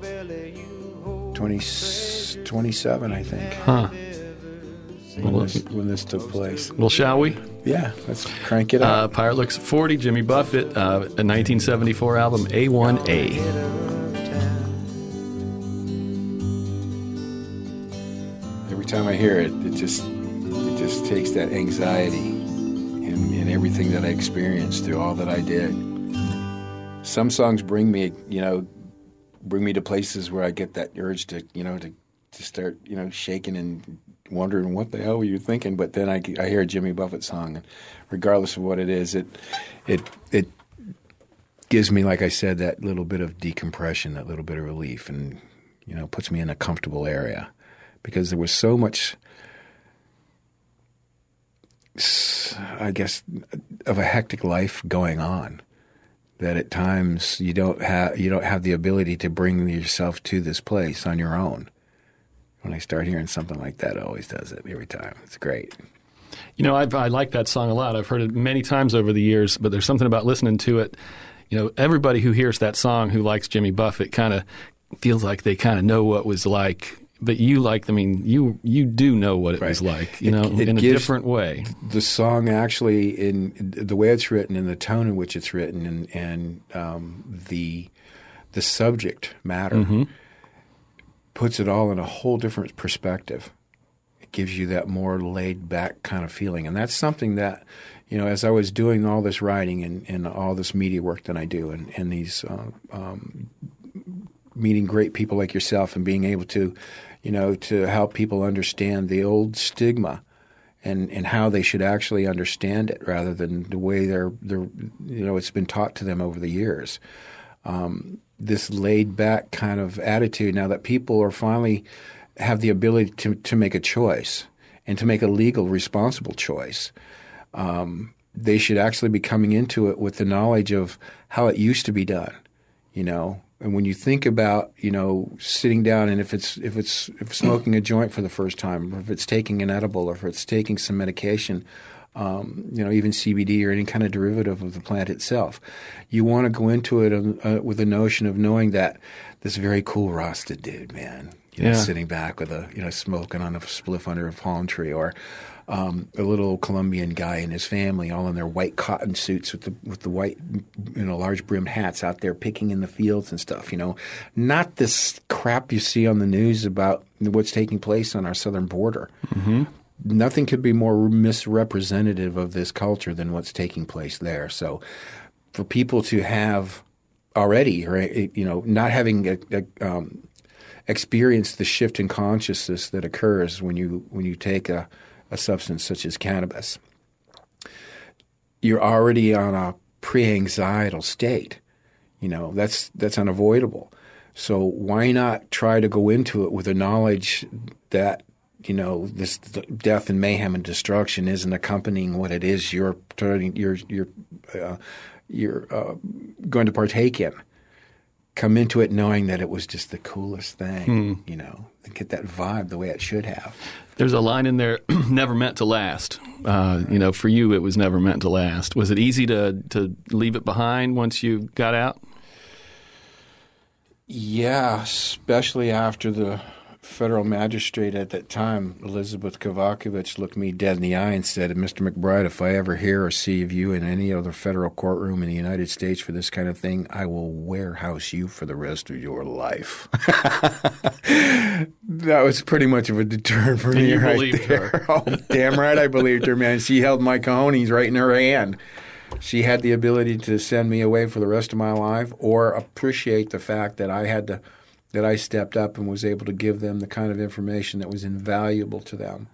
20 27, I think, Huh. when Well, this, when this took place. Well, shall we? Yeah, let's crank it Uh, up. Pirate Looks 40, Jimmy Buffett, uh, a 1974 album, A1A. Every time I hear it, it just it just takes that anxiety and, everything that I experienced through all that I did. Some songs bring me, you know, bring me to places where I get that urge to, you know, to, to start, you know, shaking and wondering what the hell were you thinking. But then I, I hear a Jimmy Buffett song, and regardless of what it is, it it it gives me, like I said, that little bit of decompression, that little bit of relief, and you know, puts me in a comfortable area because there was so much, I guess, of a hectic life going on that at times you don't have you don't have the ability to bring yourself to this place on your own. When I start hearing something like that, it always does it every time. It's great. You know, I've, I like that song a lot. I've heard it many times over the years, but there's something about listening to it. You know, everybody who hears that song who likes Jimmy Buffett kind of feels like they kind of know what was like. But you like, I mean, you you do know what it was like, you It- know, it in a different way. the song actually in the way it's written and the tone in which it's written and, and um, the the subject matter puts it all in a whole different perspective. It gives you that more laid back kind of feeling, and that's something that you know as I was doing all this writing and, and all this media work that I do and, and these uh, um, meeting great people like yourself and being able to you know to help people understand the old stigma and and how they should actually understand it rather than the way they're they're you know it's been taught to them over the years. um, this laid back kind of attitude now that people are finally have the ability to, to make a choice and to make a legal, responsible choice. Um, they should actually be coming into it with the knowledge of how it used to be done, you know. And when you think about, you know, sitting down and if it's if it's if smoking a joint for the first time, or if it's taking an edible, or if it's taking some medication, um, you know, even CBD or any kind of derivative of the plant itself. You want to go into it uh, with the notion of knowing that this very cool Rasta dude, man, you know, Yeah. sitting back with a, you know, smoking on a spliff under a palm tree, or um, a little Colombian guy and his family, all in their white cotton suits with the with the white, you know, large brimmed hats, out there picking in the fields and stuff. You know, not this crap you see on the news about what's taking place on our southern border nothing could be more misrepresentative of this culture than what's taking place there. So, for people to have already, or you know, not having a, a, um, experienced the shift in consciousness that occurs when you when you take a, a substance such as cannabis, you're already on a pre-anxietal state. You know, that's that's unavoidable. So why not try to go into it with the knowledge that you know this th- death and mayhem and destruction isn't accompanying what it is you're turning you're you're uh, you're uh, going to partake in. Come into it knowing that it was just the coolest thing, you know, and get that vibe the way it should have. There's a line in there, never meant to last. Uh, you know, for you, it was never meant to last. Was it easy to, to leave it behind once you got out? Yeah, especially after the federal magistrate at that time, Elizabeth Kovachevich, looked me dead in the eye and said, Mr. McBride, if I ever hear or see of you in any other federal courtroom in the United States for this kind of thing, I will warehouse you for the rest of your life. that was pretty much of a deterrent for me you right believed there. her. oh, damn right I believed her, man. She held my cojones right in her hand. She had the ability to send me away for the rest of my life or appreciate the fact that I had to that I stepped up and was able to give them the kind of information that was invaluable to them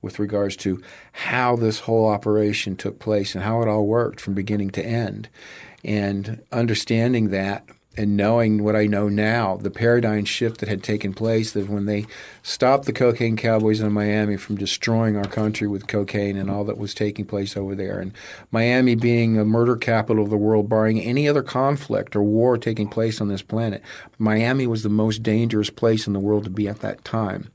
with regards to how this whole operation took place and how it all worked from beginning to end. And understanding that and knowing what I know now, the paradigm shift that had taken place that when they stopped the cocaine cowboys in Miami from destroying our country with cocaine and all that was taking place over there, and Miami being a murder capital of the world, barring any other conflict or war taking place on this planet, Miami was the most dangerous place in the world to be at that time.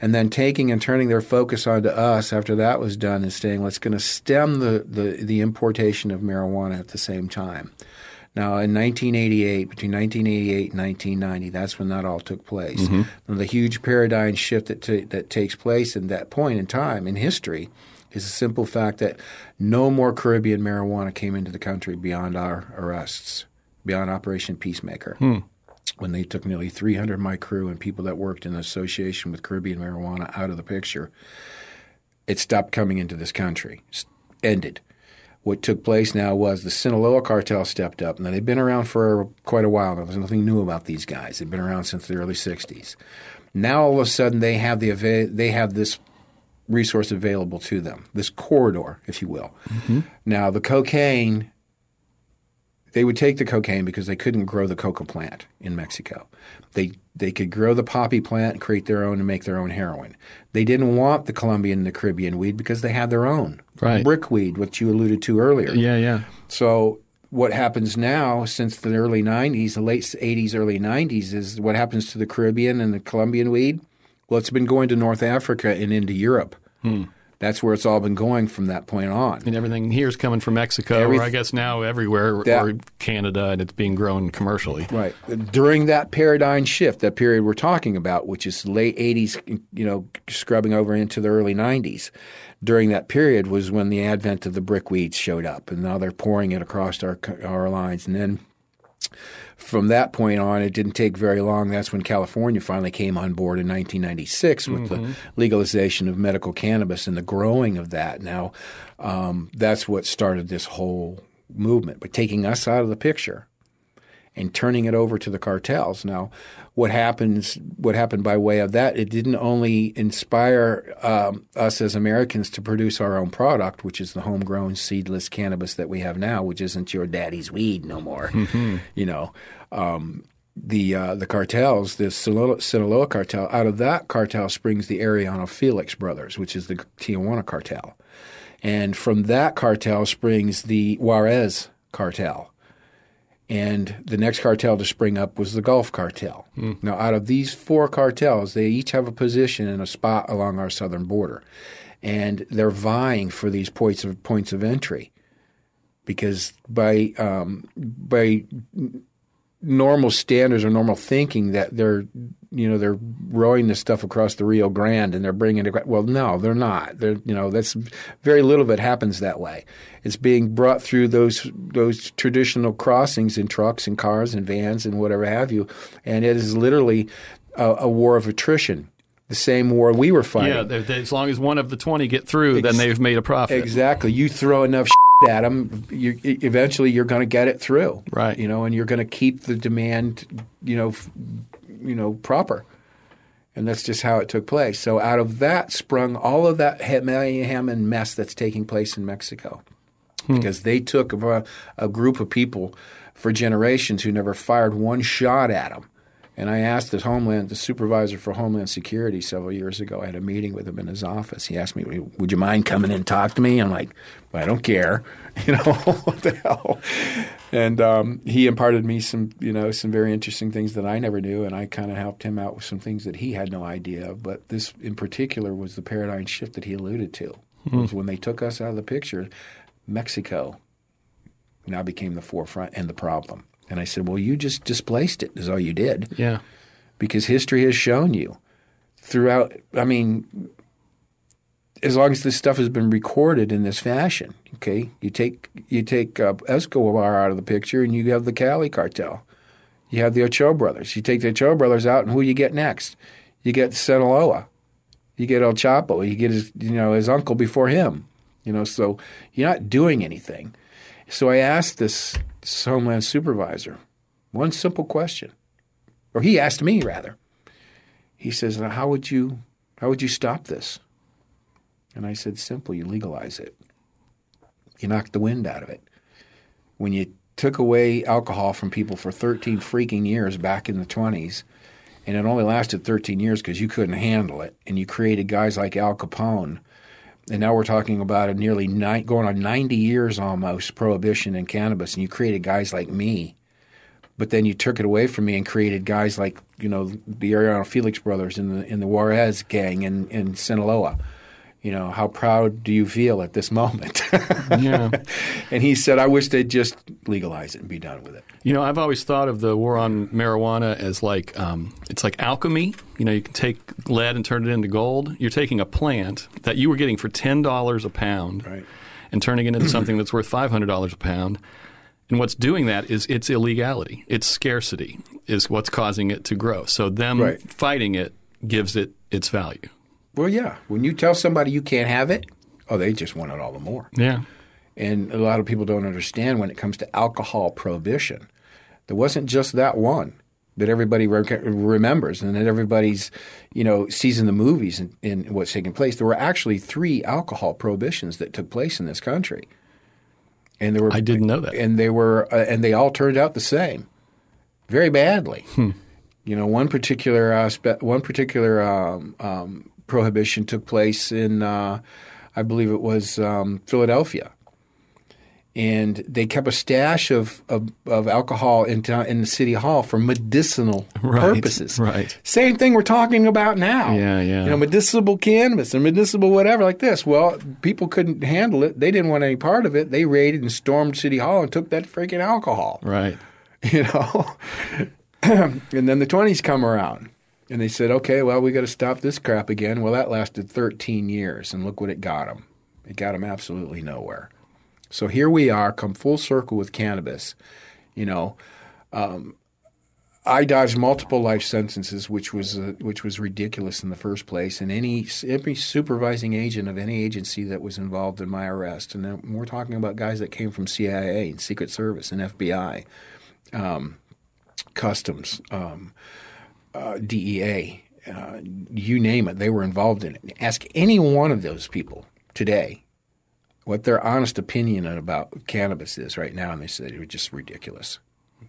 And then taking and turning their focus onto us after that was done and saying, let's going to stem the, the, the importation of marijuana at the same time. Now, in 1988, between 1988 and 1990, that's when that all took place. Mm-hmm. And the huge paradigm shift that, ta that takes place in that point in time in history is the simple fact that no more Caribbean marijuana came into the country beyond our arrests, beyond Operation Peacemaker. Hmm. When they took nearly 300 of my crew and people that worked in association with Caribbean marijuana out of the picture, it stopped coming into this country, s- ended what took place now was the Sinaloa cartel stepped up. Now they've been around for quite a while. Now there's nothing new about these guys. They've been around since the early '60s. Now all of a sudden they have the they have this resource available to them, this corridor, if you will. Mm-hmm. Now the cocaine. They would take the cocaine because they couldn't grow the coca plant in Mexico. They they could grow the poppy plant, and create their own, and make their own heroin. They didn't want the Colombian and the Caribbean weed because they had their own Right. brickweed, which you alluded to earlier. Yeah, yeah. So what happens now, since the early '90s, the late '80s, early '90s, is what happens to the Caribbean and the Colombian weed. Well, it's been going to North Africa and into Europe. Hmm. That's where it's all been going from that point on. And everything here's coming from Mexico, Every- or I guess now everywhere, or- That- or Canada, and it's being grown commercially. Right. During that paradigm shift, that period we're talking about, which is late 80s, you know, scrubbing over into the early 90s, during that period was when the advent of the brickweeds showed up. And now they're pouring it across our, our lines. And then from that point on, it didn't take very long. That's when California finally came on board in 1996 with the legalization of medical cannabis and the growing of that. Now, um, that's what started this whole movement. But taking us out of the picture and turning it over to the cartels. Now, what happens? What happened by way of that? It didn't only inspire um, us as Americans to produce our own product, which is the homegrown seedless cannabis that we have now, which isn't your daddy's weed no more. You know. Um, the uh, the cartels, the Sinaloa, Sinaloa cartel, out of that cartel springs the Arellano Felix brothers, which is the Tijuana cartel. And from that cartel springs the Juarez cartel. And the next cartel to spring up was the Gulf cartel. Now, out of these four cartels, they each have a position and a spot along our southern border. And they're vying for these points of points of entry because by um, by normal standards or normal thinking that they're you know they're rowing this stuff across the Rio Grande and they're bringing it well no they're not. They're you know that's very little of it happens that way. It's being brought through those those traditional crossings in trucks and cars and vans and whatever have you. And it is literally a, a war of attrition. The same war we were fighting. Yeah, they- as long as one of the 20 get through, then they've made a profit. Exactly. You throw enough at them, you, eventually you're going to get it through. Right. You know, and you're going to keep the demand, you know, f- you know, proper. And that's just how it took place. So out of that sprung all of that he- mayhem and mess that's taking place in Mexico, hmm. because they took a, a group of people for generations who never fired one shot at them. And I asked the Homeland, the supervisor for Homeland Security several years ago. I had a meeting with him in his office. He asked me, "Would you mind coming in and talk to me?" I'm like, well, "I don't care, you know what the hell." And um, he imparted me some, you know, some very interesting things that I never knew, and I kind of helped him out with some things that he had no idea of. But this, in particular, was the paradigm shift that he alluded to. Was when they took us out of the picture, Mexico now became the forefront and the problem. And I said, "Well, you just displaced it. Is all you did." Yeah. because history has shown you throughout. I mean, as long as this stuff has been recorded in this fashion, okay, you take you take uh, Escobar out of the picture, and you have the Cali cartel. You have the Ochoa brothers. You take the Ochoa brothers out, and who you get next? You get Sinaloa. You get El Chapo. You get his you know his uncle before him. You know, so you're not doing anything. So I asked this, this Homeland supervisor one simple question or he asked me rather. He says, "Now, "How would you how would you stop this?" And I said, "Simple. You legalize it. You knock the wind out of it. When you took away alcohol from people for 13 freaking years back in the 20s, and it only lasted 13 years because you couldn't handle it, and you created guys like Al Capone." And now we're talking about a nearly nine, going on 90 years almost prohibition in cannabis, and you created guys like me but then you took it away from me and created guys like you know the Arellano Felix brothers in the in the Juarez gang in in Sinaloa. You know how proud do you feel at this moment? Yeah. and he said, "I wish they'd just legalize it and be done with it." You know, I've always thought of the war on marijuana as like um, it's like alchemy. You know, you can take lead and turn it into gold. You're taking a plant that you were getting for ten dollars a pound, Right. and turning it into something that's worth five hundred dollars a pound. And what's doing that is it's illegality. It's scarcity is what's causing it to grow. So them Right. fighting it gives it its value. Well, yeah. When you tell somebody you can't have it, oh, they just want it all the more. Yeah. And a lot of people don't understand when it comes to alcohol prohibition. There wasn't just that one that everybody re- remembers and that everybody's, you know, sees in the movies and, and what's taking place. There were actually three alcohol prohibitions that took place in this country. And there were I didn't know that. and they were uh, and they all turned out the same, very badly. You know, one particular uh, spe- one particular um, um, prohibition took place in, uh, I believe it was um, Philadelphia, and they kept a stash of of, of alcohol in town, in the city hall for medicinal Right, purposes. right. Same thing we're talking about now. Yeah, yeah. You know, medicinal cannabis or medicinal whatever like this. Well, people couldn't handle it. They didn't want any part of it. They raided and stormed City Hall and took that freaking alcohol. Right. You know. and then the 20s come around. And they said, okay, well, we got to stop this crap again. Well, that lasted 13 years, and look what it got them. It got them absolutely nowhere. So here we are, come full circle with cannabis. You know, um, I dodged multiple life sentences, which was uh, which was ridiculous in the first place. And any every supervising agent of any agency that was involved in my arrest, and we're talking about guys that came from CIA and Secret Service and FBI, um, customs, um, uh, DEA, uh, you name it, they were involved in it. Ask any one of those people today what their honest opinion about cannabis is right now, and they said it was just ridiculous.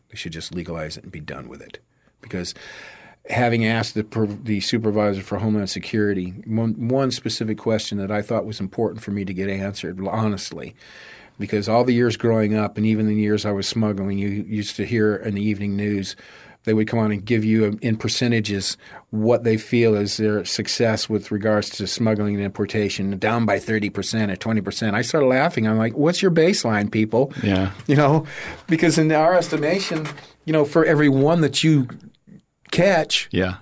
They should just legalize it and be done with it. Because having asked the, the supervisor for Homeland Security one, one specific question that I thought was important for me to get answered honestly, because all the years growing up and even the years I was smuggling, you used to hear in the evening news they would come on and give you um, in percentages what they feel is their success with regards to smuggling and importation down by 30% or 20%. I started laughing. I'm like, what's your baseline, people? Yeah. You know, because in our estimation, you know, for every one that you catch, Yeah.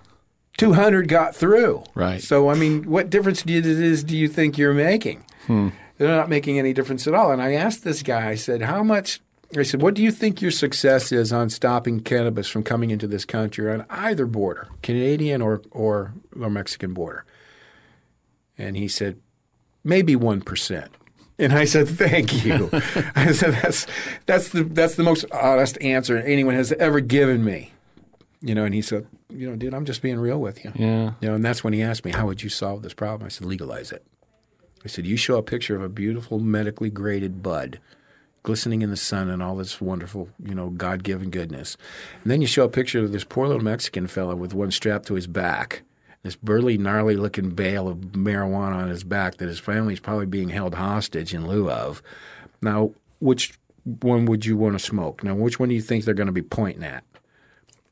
200 got through. Right. So, I mean, what difference do you, is, do you think you're making? They're not making any difference at all. And I asked this guy, I said, how much I said, what do you think your success is on stopping cannabis from coming into this country on either border, Canadian or, or, or Mexican border? And he said, maybe 1%. And I said, "Thank you." I said, "That's that's the that's the most honest answer anyone has ever given me." You know, and he said, "You know, dude, I'm just being real with you." Yeah. You know, and that's when he asked me, "How would you solve this problem?" I said, "Legalize it." I said, "You show a picture of a beautiful medically graded bud, glistening in the sun and all this wonderful, you know, God-given goodness, and then you show a picture of this poor little Mexican fellow with one strapped to his back." This burly, gnarly-looking bale of marijuana on his back that his family's probably being held hostage in lieu of. Now, which one would you want to smoke? Now, which one do you think they're going to be pointing at?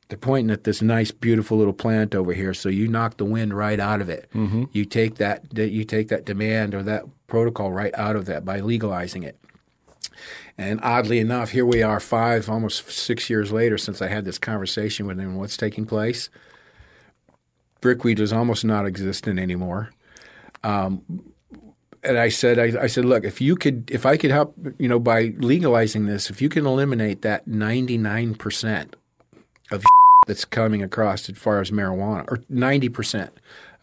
They're pointing at this nice, beautiful little plant over here. So you knock the wind right out of it. Mm-hmm. You take that, that you take that demand or that protocol right out of that by legalizing it. And oddly enough, here we are, five, almost six years later, since I had this conversation with him. What's taking place? Brickweed is almost not existent anymore. Um, and I said, I, I, said, look, if you could, if I could help, you know, by legalizing this, if you can eliminate that ninety nine percent of that's coming across as far as marijuana, or ninety percent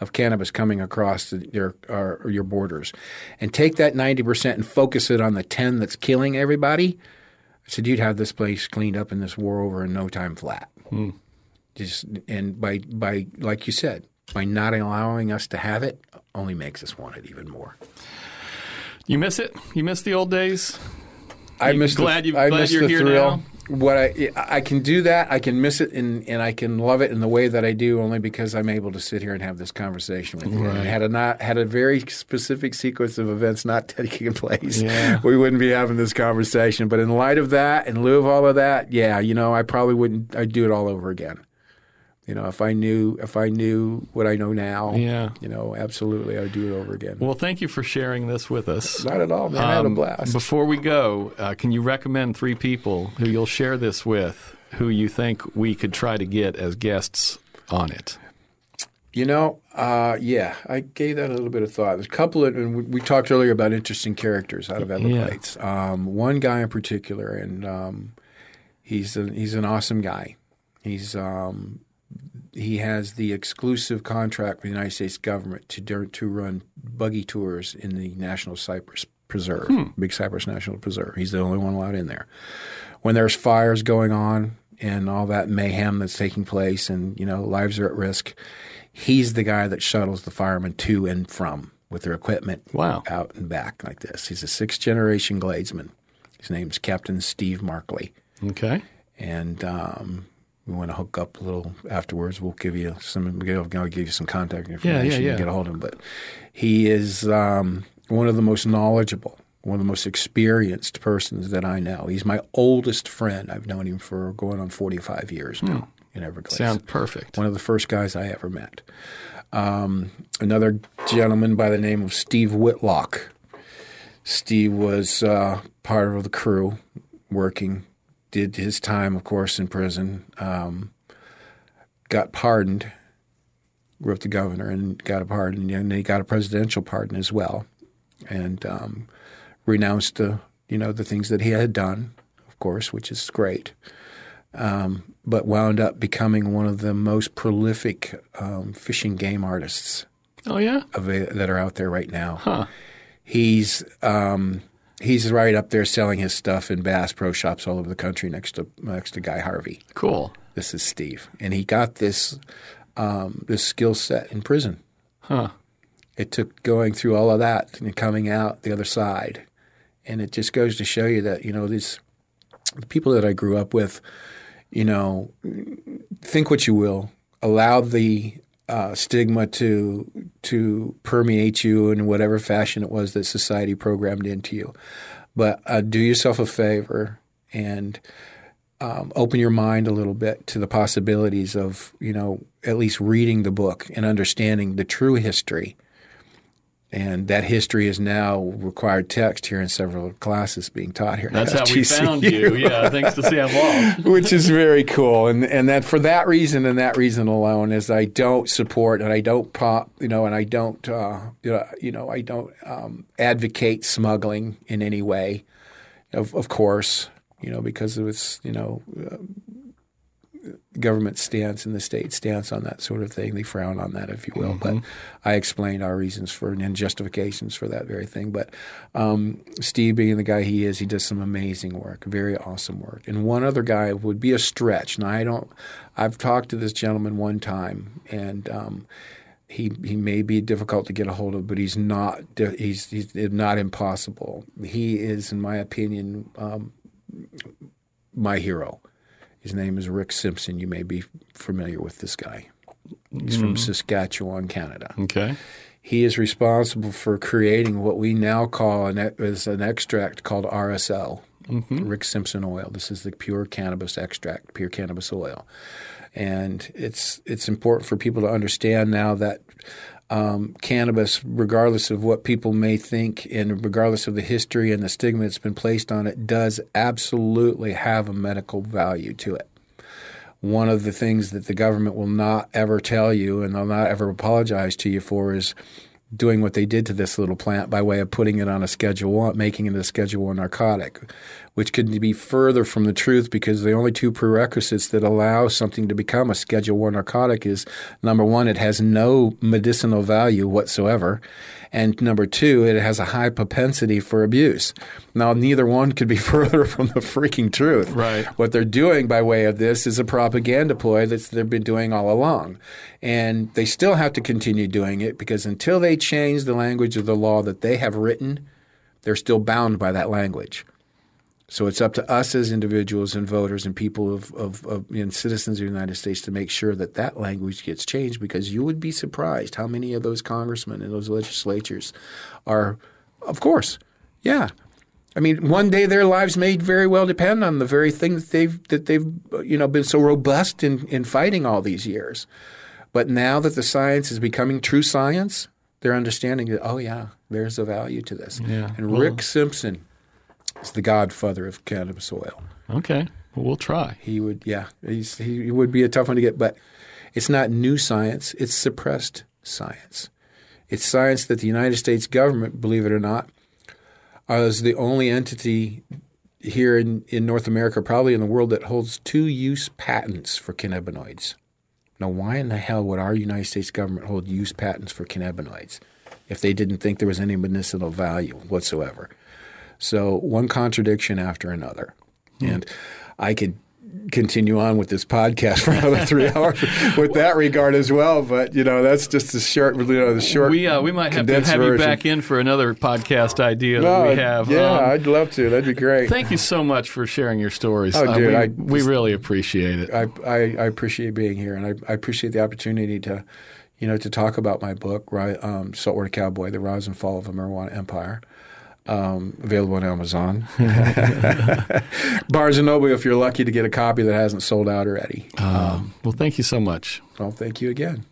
of cannabis coming across the, your our, your borders, and take that ninety percent and focus it on the ten that's killing everybody, I said you'd have this place cleaned up and this war over in no time flat. Hmm. Just and by by like you said, by not allowing us to have it, only makes us want it even more. You miss it? You miss the old days? I miss glad the, you- I glad you're here thrill. now? What I I can do that. I can miss it and and I can love it in the way that I do only because I'm able to sit here and have this conversation with you. And had a not had a very specific sequence of events not taking place, Yeah. we wouldn't be having this conversation. But in light of that, in lieu of all of that, yeah, you know, I probably wouldn't. I'd do it all over again. You know, if I knew if I knew what I know now, Yeah. you know, absolutely, I'd do it over again. Well, thank you for sharing this with us. not at all, man. I had a Um, blast. Before we go, uh, can you recommend three people who you'll share this with who you think we could try to get as guests on it? You know, uh, yeah, I gave that a little bit of thought. There's a couple of, and we, we talked earlier about interesting characters out of Everglades. Um, one guy in particular, and um, he's a, he's an awesome guy. He's um, he has the exclusive contract with the United States government to to run buggy tours in the National Cypress Preserve, Big Cypress National Preserve. He's the only one allowed in there. When there's fires going on and all that mayhem that's taking place, and you know lives are at risk, he's the guy that shuttles the firemen to and from with their equipment Wow. out and back like this. He's a sixth generation Gladesman. His name's Captain Steve Markley Okay. and um, we want to hook up a little afterwards. We'll give you some. I'll give you some contact information yeah. to get a hold of him. But he is um, one of the most knowledgeable, one of the most experienced persons that I know. He's my oldest friend. I've known him for going on forty five years now in Everglades. Sounds perfect. one of the first guys I ever met. Um, another gentleman by the name of Steve Whitlock. Steve was uh, part of the crew working, did his time, of course, in prison, um, got pardoned, wrote the governor and got a pardon, and he got a presidential pardon as well, and um, renounced the you know the things that he had done, of course, which is great Um, but wound up becoming one of the most prolific um, fishing game artists Oh, yeah? of a, that are out there right now. Huh. He's um, he's right up there selling his stuff in Bass Pro Shops all over the country next to next to Guy Harvey. Cool. this is Steve, and he got this um, this skill set in prison. Huh. It took going through all of that and coming out the other side, and it just goes to show you that you know these the people that I grew up with, you know, think what you will, allow the uh, stigma to to permeate you in whatever fashion it was that society programmed into you, but uh, do yourself a favor and um, open your mind a little bit to the possibilities of you know at least reading the book and understanding the true history. And that history is now required text here in several classes being taught here. That's at how we found you. Yeah, thanks to Sam Wall. which is very cool. And and that for that reason and that reason alone is I don't support and I don't pop you know and I don't uh, you know I don't um, advocate smuggling in any way. Of of course, you know because its you know. Uh, government stance and the state stance on that sort of thing. They frown on that, if you will. But I explained our reasons for and justifications for that very thing. But um, Steve, being the guy he is, he does some amazing work, very awesome work. And one other guy would be a stretch. Now I don't. I've talked to this gentleman one time, and um, he he may be difficult to get a hold of, but he's not. He's he's not impossible. He is, in my opinion, um, my hero. His name is Rick Simpson. You may be familiar with this guy. He's from mm-hmm. Saskatchewan, Canada. Okay. He is responsible for creating what we now call an, as an extract called RSL, mm-hmm. Rick Simpson oil. This is the pure cannabis extract, pure cannabis oil, and it's it's important for people to understand now that um, cannabis, regardless of what people may think and regardless of the history and the stigma that's been placed on it, does absolutely have a medical value to it. One of the things that the government will not ever tell you and they'll not ever apologize to you for is doing what they did to this little plant by way of putting it on a Schedule One, making it a Schedule One narcotic, which could be further from the truth because the only two prerequisites that allow something to become a Schedule One narcotic is number one, it has no medicinal value whatsoever, and number two, it has a high propensity for abuse. Now, neither one could be further from the freaking truth. Right. What they're doing by way of this is a propaganda ploy that they've been doing all along. And they still have to continue doing it because until they change the language of the law that they have written, they're still bound by that language. So it's up to us as individuals and voters and people of, of, of and citizens of the United States to make sure that that language gets changed because you would be surprised how many of those congressmen and those legislatures are, of course, yeah. I mean, one day their lives may very well depend on the very thing that they've that they've you know been so robust in, in fighting all these years. But now that the science is becoming true science, they're understanding that oh yeah, there's a value to this. Yeah. And Rick Simpson is the godfather of cannabis oil. Okay. Well, we'll try. He would, yeah, he's, he, would be a tough one to get, but it's not new science; it's suppressed science. It's science that the United States government, believe it or not, is the only entity here in, in North America, probably in the world, that holds two use patents for cannabinoids. Now, why in the hell would our United States government hold use patents for cannabinoids if they didn't think there was any medicinal value whatsoever? So, one contradiction after another. And I could continue on with this podcast for another three hours with that regard as well. But, you know, that's just the short, you know, the short. We uh, we might have to have you back in for another podcast idea that we have. Yeah, Um, I'd love to. That'd be great. Thank you so much for sharing your stories. Oh, Uh, dude, we, I we really appreciate it. I, I, I appreciate being here, and I, I appreciate the opportunity to, you know, to talk about my book, right, um, Saltwater Cowboy: The Rise and Fall of a Marijuana Empire. Um, available on Amazon, Barnes and Noble. If you're lucky to get a copy that hasn't sold out already. um, well, thank you so much. Well, thank you again.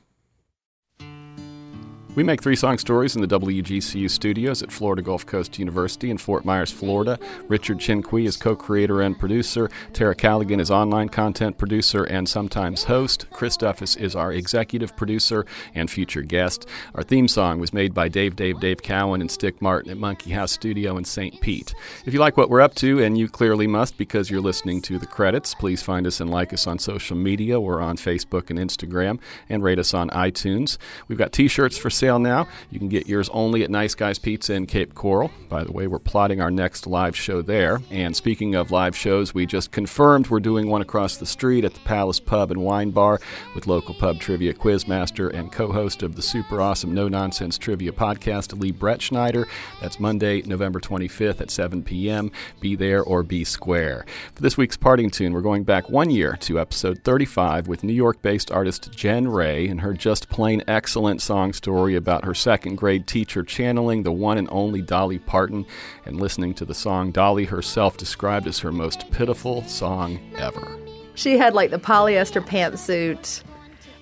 We make three song stories in the WGCU studios at Florida Gulf Coast University in Fort Myers, Florida. Richard Chinqui is co creator and producer. Tara Callaghan is online content producer and sometimes host. Chris Duffus is our executive producer and future guest. Our theme song was made by Dave Dave Dave Cowan and Stick Martin at Monkey House Studio in St. Pete. If you like what we're up to, and you clearly must because you're listening to the credits, please find us and like us on social media. We're on Facebook and Instagram and rate us on iTunes. We've got t shirts for sale now. You can get yours only at Nice Guys Pizza in Cape Coral. By the way, we're plotting our next live show there. And speaking of live shows, we just confirmed we're doing one across the street at the Palace Pub and Wine Bar with local pub trivia quizmaster and co host of the super awesome No Nonsense Trivia podcast, Lee Brett Schneider. That's Monday, November 25th at 7 p.m. Be there or be square. For this week's parting tune, we're going back one year to episode 35 with New York based artist Jen Ray and her just plain excellent song story about her second grade teacher channeling the one and only Dolly Parton and listening to the song Dolly herself described as her most pitiful song ever. She had like the polyester pantsuit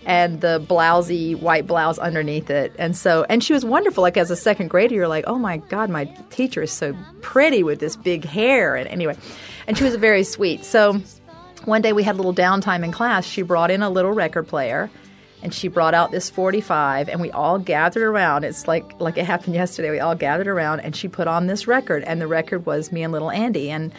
and the blousy white blouse underneath it. And so, and she was wonderful. Like as a second grader, you're like, oh my God, my teacher is so pretty with this big hair. And anyway, and she was very sweet. So one day we had a little downtime in class. She brought in a little record player and she brought out this 45 and we all gathered around. It's like like it happened yesterday. We all gathered around and she put on this record and the record was me and little andy. And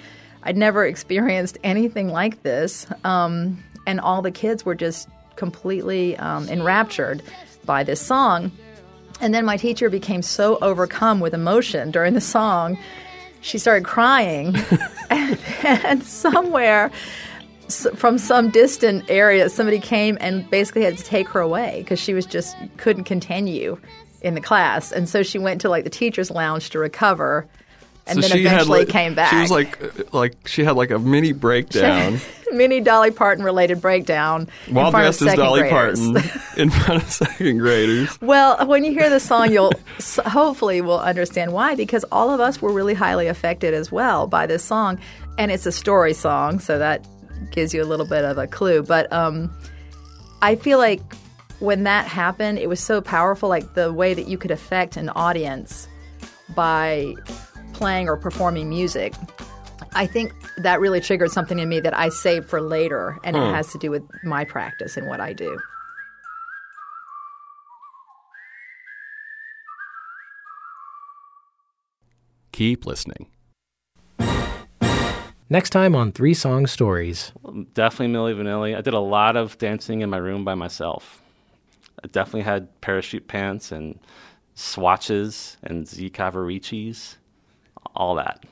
i'd never experienced anything like this. Um, and all the kids were just completely um, enraptured by this song. And then my teacher became so overcome with emotion during the song she started crying. And, and somewhere from some distant area, somebody came and basically had to take her away because she was just couldn't continue in the class, and so she went to like the teachers' lounge to recover, and so then eventually like, came back. She was like, uh, like she had like a mini breakdown, mini Dolly Parton related breakdown while in front dressed of as Dolly graders. Parton in front of second graders. Well, when you hear the song, you'll hopefully will understand why because all of us were really highly affected as well by this song, and it's a story song, so that gives you a little bit of a clue. But um, I feel like when that happened, it was so powerful, like the way that you could affect an audience by playing or performing music. I think that really triggered something in me that I saved for later, and it has to do with my practice and what I do. Keep listening. Next time on Three Song Stories. Definitely Milli Vanilli. I did a lot of dancing in my room by myself. I definitely had parachute pants and swatches and Z Cavariccis, all that.